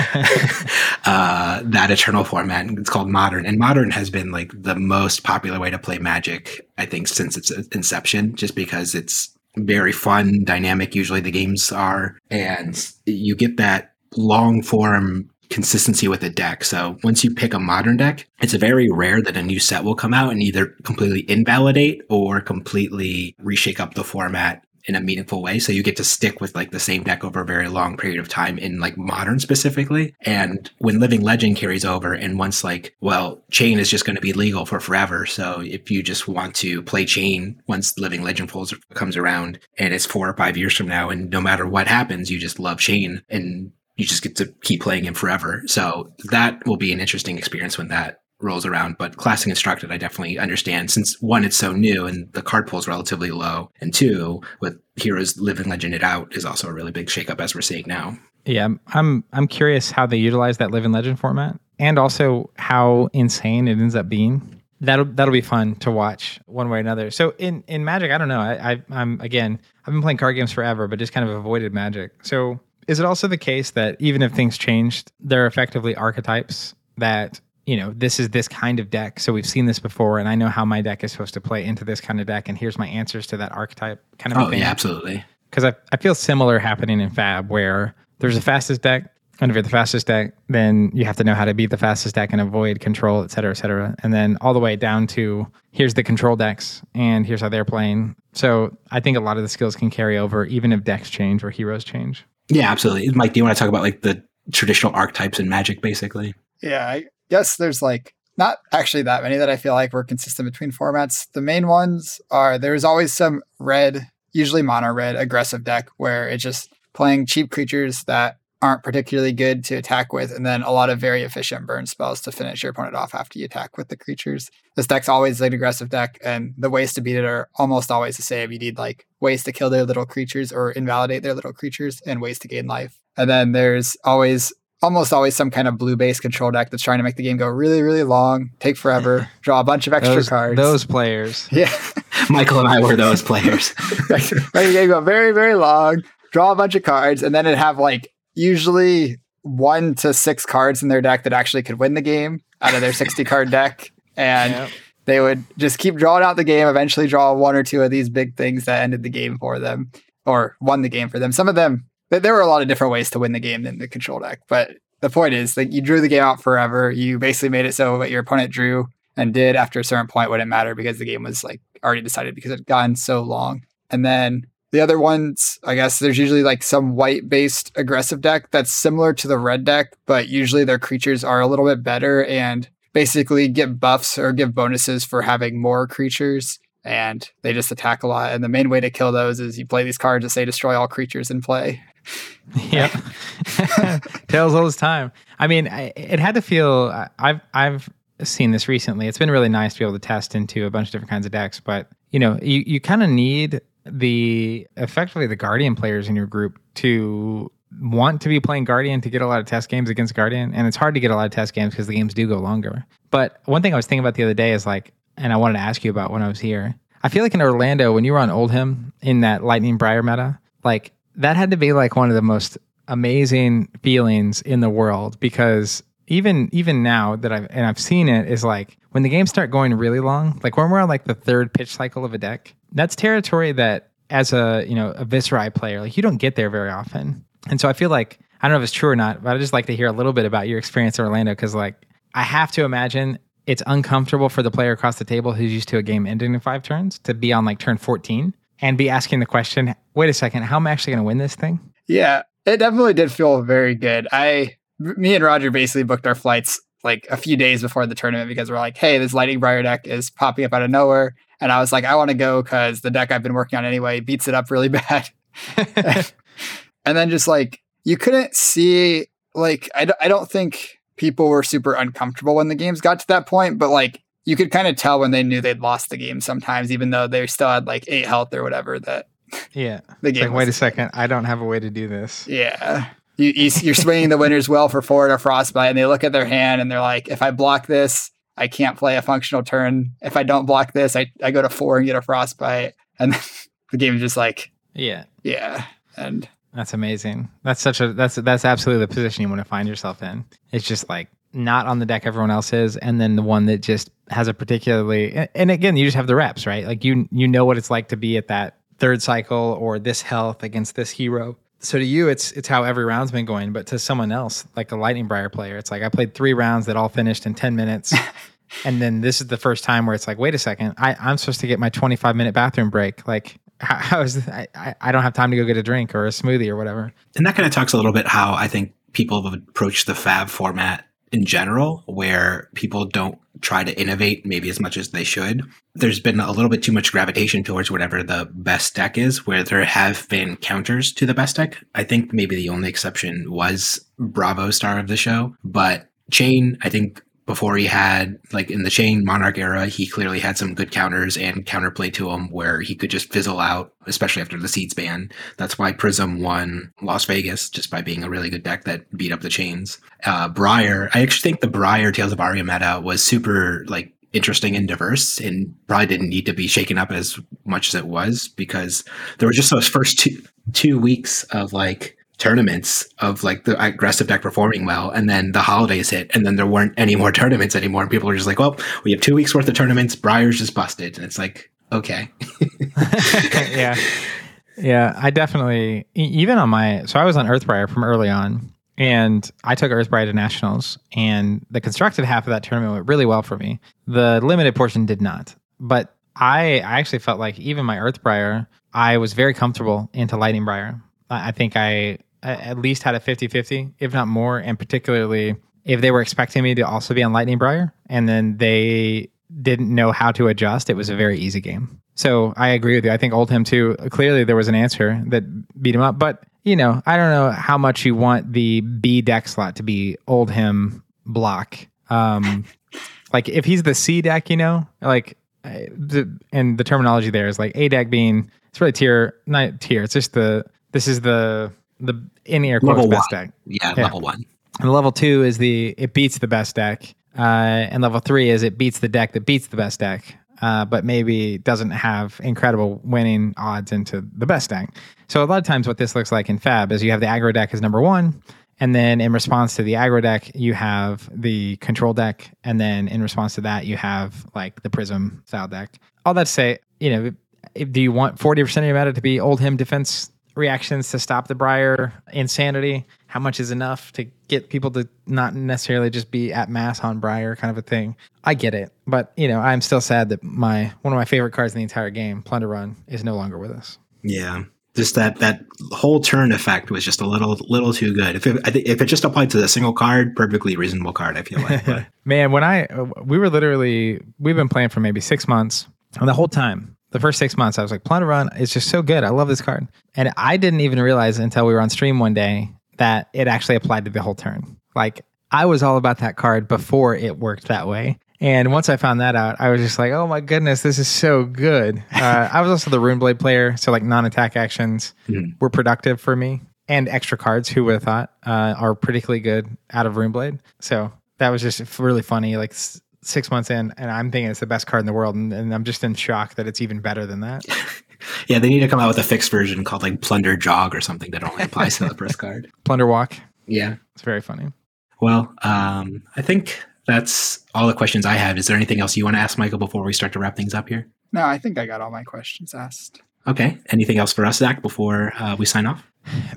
uh, that eternal format. It's called modern. And modern has been like the most popular way to play magic, I think, since its inception, just because it's very fun, dynamic, usually the games are. And you get that long form consistency with a deck. So once you pick a modern deck, it's very rare that a new set will come out and either completely invalidate or completely reshake up the format in a meaningful way. So you get to stick with like the same deck over a very long period of time in like modern specifically. And when Living Legend carries over and once like, well, Chane is just going to be legal for forever. So if you just want to play Chane once Living Legend pulls, comes around and it's four or five years from now, and no matter what happens, you just love Chane and you just get to keep playing him forever. So that will be an interesting experience when that rolls around. But classic instructed, I definitely understand since one, it's so new and the card pool is relatively low, and two, with heroes living legend it out is also a really big shakeup as we're seeing now. Yeah, I'm I'm curious how they utilize that living legend format, and also how insane it ends up being. That'll that'll be fun to watch one way or another. So in in Magic, I don't know. I, I I'm again, I've been playing card games forever, but just kind of avoided Magic. So is it also the case that even if things changed, there are effectively archetypes that you know, this is this kind of deck. So we've seen this before, and I know how my deck is supposed to play into this kind of deck, and here's my answers to that archetype kind of thing. oh, thing. yeah, absolutely. Because I, I feel similar happening in Fab, where there's a fastest deck, and if you're the fastest deck, then you have to know how to beat the fastest deck and avoid control, et cetera, et cetera. And then all the way down to here's the control decks, and here's how they're playing. So I think a lot of the skills can carry over, even if decks change or heroes change. Yeah, absolutely. Mike, do you want to talk about like the traditional archetypes in Magic, basically? Yeah, I, yes, there's like not actually that many that I feel like were consistent between formats. The main ones are there's always some red, usually mono red aggressive deck where it's just playing cheap creatures that aren't particularly good to attack with, and then a lot of very efficient burn spells to finish your opponent off after you attack with the creatures. This deck's always an aggressive deck, and the ways to beat it are almost always the same. You need like ways to kill their little creatures or invalidate their little creatures, and ways to gain life. And then there's always almost always some kind of blue base control deck that's trying to make the game go really, really long, take forever, draw a bunch of extra those, cards. Those players. Yeah. Michael and I were those players. make the game go very, very long, draw a bunch of cards, and then it have like usually one to six cards in their deck that actually could win the game out of their 60 card deck. And yep. they would just keep drawing out the game, eventually draw one or two of these big things that ended the game for them or won the game for them. Some of them, there were a lot of different ways to win the game than the control deck. But the point is that you drew the game out forever. You basically made it so what your opponent drew and did after a certain point wouldn't matter because the game was like already decided because it had gone so long. And then the other ones, I guess there's usually like some white based aggressive deck that's similar to the red deck, but usually their creatures are a little bit better and basically get buffs or give bonuses for having more creatures. And they just attack a lot. And the main way to kill those is you play these cards that say destroy all creatures in play. Yep. Tails all this time. I mean, I, it had to feel. I've I've seen this recently. It's been really nice to be able to test into a bunch of different kinds of decks, but you know, you you kind of need the effectively the Guardian players in your group to want to be playing Guardian to get a lot of test games against Guardian, and it's hard to get a lot of test games because the games do go longer. But one thing I was thinking about the other day is like, and I wanted to ask you about when I was here. I feel like in Orlando when you were on Oldhim in that Lightning Briar meta, like that had to be like one of the most amazing feelings in the world because even even now that I've and I've seen it is like when the games start going really long, like when we're on like the third pitch cycle of a deck, that's territory that as a you know a Viserai player, like you don't get there very often. And so I feel like I don't know if it's true or not, but I just like to hear a little bit about your experience in Orlando because like I have to imagine it's uncomfortable for the player across the table who's used to a game ending in five turns to be on like turn 14 and be asking the question, wait a second, how am I actually going to win this thing? Yeah, it definitely did feel very good. I me and Roger basically booked our flights like a few days before the tournament because we're like, hey, this Lightning Briar deck is popping up out of nowhere. And I was like, I want to go because the deck I've been working on anyway beats it up really bad. and then just like, you couldn't see, like, I d- I don't think people were super uncomfortable when the games got to that point, but like, you could kind of tell when they knew they'd lost the game sometimes, even though they still had like eight health or whatever that. Yeah. The game. Like, wait a second. I don't have a way to do this. Yeah you, you are swinging the winners well for forward or frostbite, and they look at their hand and they're like, if I block this, I can't play a functional turn. If I don't block this, I, I go to four and get a frostbite, and the game is just like, yeah, yeah, and that's amazing. That's such a that's that's absolutely the position you want to find yourself in. It's just like not on the deck everyone else is, and then the one that just has a particularly and again you just have the reps right. Like you you know what it's like to be at that third cycle or this health against this hero so to you it's it's how every round's been going but to someone else like a lightning briar player it's like i played three rounds that all finished in 10 minutes and then this is the first time where it's like wait a second I, i'm supposed to get my 25 minute bathroom break like how, how is this? I, I don't have time to go get a drink or a smoothie or whatever and that kind of talks a little bit how i think people have approached the fab format in general where people don't try to innovate maybe as much as they should. There's been a little bit too much gravitation towards whatever the best deck is, where there have been counters to the best deck. I think maybe the only exception was Bravo star of the show, but Chane, I think before he had like in the Chane monarch era he clearly had some good counters and counterplay to him where he could just fizzle out especially after the seeds ban. That's why prism won las vegas just by being a really good deck that beat up the chains. Uh briar i actually think the briar tales of aria meta was super like interesting and diverse and probably didn't need to be shaken up as much as it was because there were just those first two two weeks of like tournaments of like the aggressive deck performing well and then the holidays hit and then there weren't any more tournaments anymore and people are just like well we have two weeks worth of tournaments briar's just busted and it's like okay. Yeah. Yeah i definitely even on my so i was on earthbriar from early on and i took earthbriar to nationals and the constructed half of that tournament went really well for me. The limited portion did not but i i actually felt like even my earthbriar i was very comfortable into lightning briar. I think I at least had a 50 50, if not more. And particularly if they were expecting me to also be on Lightning Briar and then they didn't know how to adjust, it was a very easy game. So I agree with you. I think Oldhim too. Clearly, there was an answer that beat him up, but you know, I don't know how much you want the B deck slot to be Oldhim block. Um, like if he's the C deck, you know, like the, and the terminology there is like A deck being it's really tier not tier. It's just the this is the the in air quotes Level best one. deck. Yeah, Yeah. level one. And level two is the it beats the best deck, uh, and level three is it beats the deck that beats the best deck, uh, but maybe doesn't have incredible winning odds into the best deck. So a lot of times, what this looks like in Fab is you have the aggro deck as number one, and then in response to the aggro deck, you have the control deck, and then in response to that, you have like the Prism style deck. All that to say, you know, if, do you want forty percent of your meta to be Oldhim defense reactions to stop the Briar insanity? How much is enough to get people to not necessarily just be at mass on Briar kind of a thing? I get it, but you know, I'm still sad that my one of my favorite cards in the entire game, Plunder Run, is no longer with us. Yeah, just that that whole turn effect was just a little little too good. If it, if it just applied to a single card, perfectly reasonable card. I feel like. But Man, when I we were literally we've been playing for maybe six months, and the whole time, the first six months, I was like, Plunder Run is just so good. I love this card, and I didn't even realize until we were on stream one day that it actually applied to the whole turn. Like I was all about that card before it worked that way. And once I found that out, I was just like, "Oh my goodness, this is so good." Uh, I was also the Runeblade player, so like non-attack actions Mhm. were productive for me, and extra cards. Who would have thought uh, are particularly good out of Runeblade? So that was just really funny. Like six months in, and I'm thinking it's the best card in the world, and, and I'm just in shock that it's even better than that. yeah, they need to come out with a fixed version called like Plunder Jog or something that only applies to the first card. Plunder Walk. Yeah. It's very funny. Well, um, I think that's all the questions I had. Is there anything else you want to ask, Michael, before we start to wrap things up here? No, I think I got all my questions asked. Okay. Anything else for us, Zach, before uh, we sign off?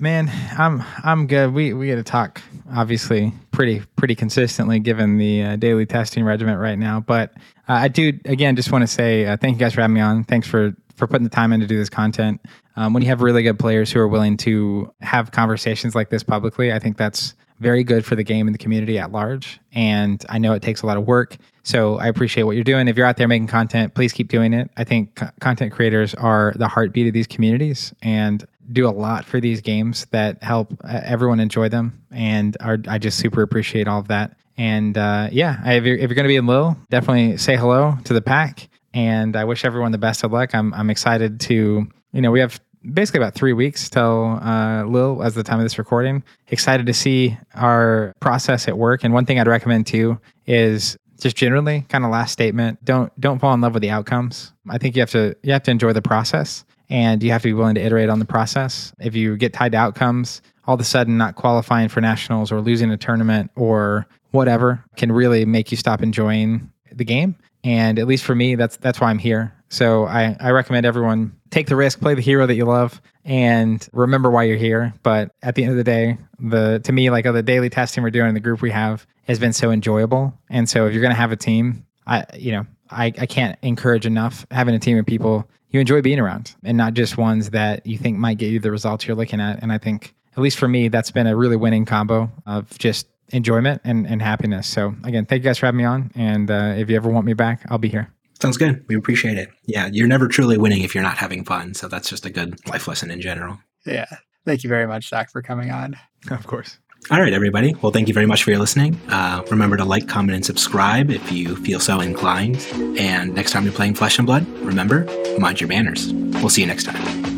Man, I'm I'm good. We we got to talk obviously pretty pretty consistently given the uh, daily testing regimen right now. But uh, I do again just want to say uh, thank you guys for having me on. Thanks for for putting the time in to do this content. Um, when you have really good players who are willing to have conversations like this publicly, I think that's very good for the game and the community at large. And I know it takes a lot of work. So I appreciate what you're doing. If you're out there making content, please keep doing it. I think co- content creators are the heartbeat of these communities and do a lot for these games that help uh, everyone enjoy them. And are, I just super appreciate all of that. And uh, yeah, if you're, you're going to be in Lille, definitely say hello to the pack. And I wish everyone the best of luck. I'm, I'm excited to, you know, we have basically about three weeks till uh, Lille as the time of this recording. Excited to see our process at work. And one thing I'd recommend too is just generally kind of last statement don't don't fall in love with the outcomes i think you have to you have to enjoy the process and you have to be willing to iterate on the process. If you get tied to outcomes all of a sudden not qualifying for nationals or losing a tournament or whatever can really make you stop enjoying the game. And at least for me that's that's why i'm here. So i i recommend everyone take the risk play the hero that you love and remember why you're here. But at the end of the day the to me like the daily testing we're doing in the group we have has been so enjoyable. And so if you're to have a team i you know I, I can't encourage enough having a team of people you enjoy being around and not just ones that you think might get you the results you're looking at and i think at least for me that's been a really winning combo of just enjoyment and, and happiness so again thank you guys for having me on and uh, if you ever want me back i'll be here Sounds good. We appreciate it. Yeah, you're never truly winning if you're not having fun. So that's just a good life lesson in general. Yeah. Thank you very much, Zach, for coming on. of course All right, everybody. Well, thank you very much for your listening. Uh, remember to like, comment, and subscribe if you feel so inclined. And next time you're playing Flesh and Blood, remember, mind your manners. We'll see you next time.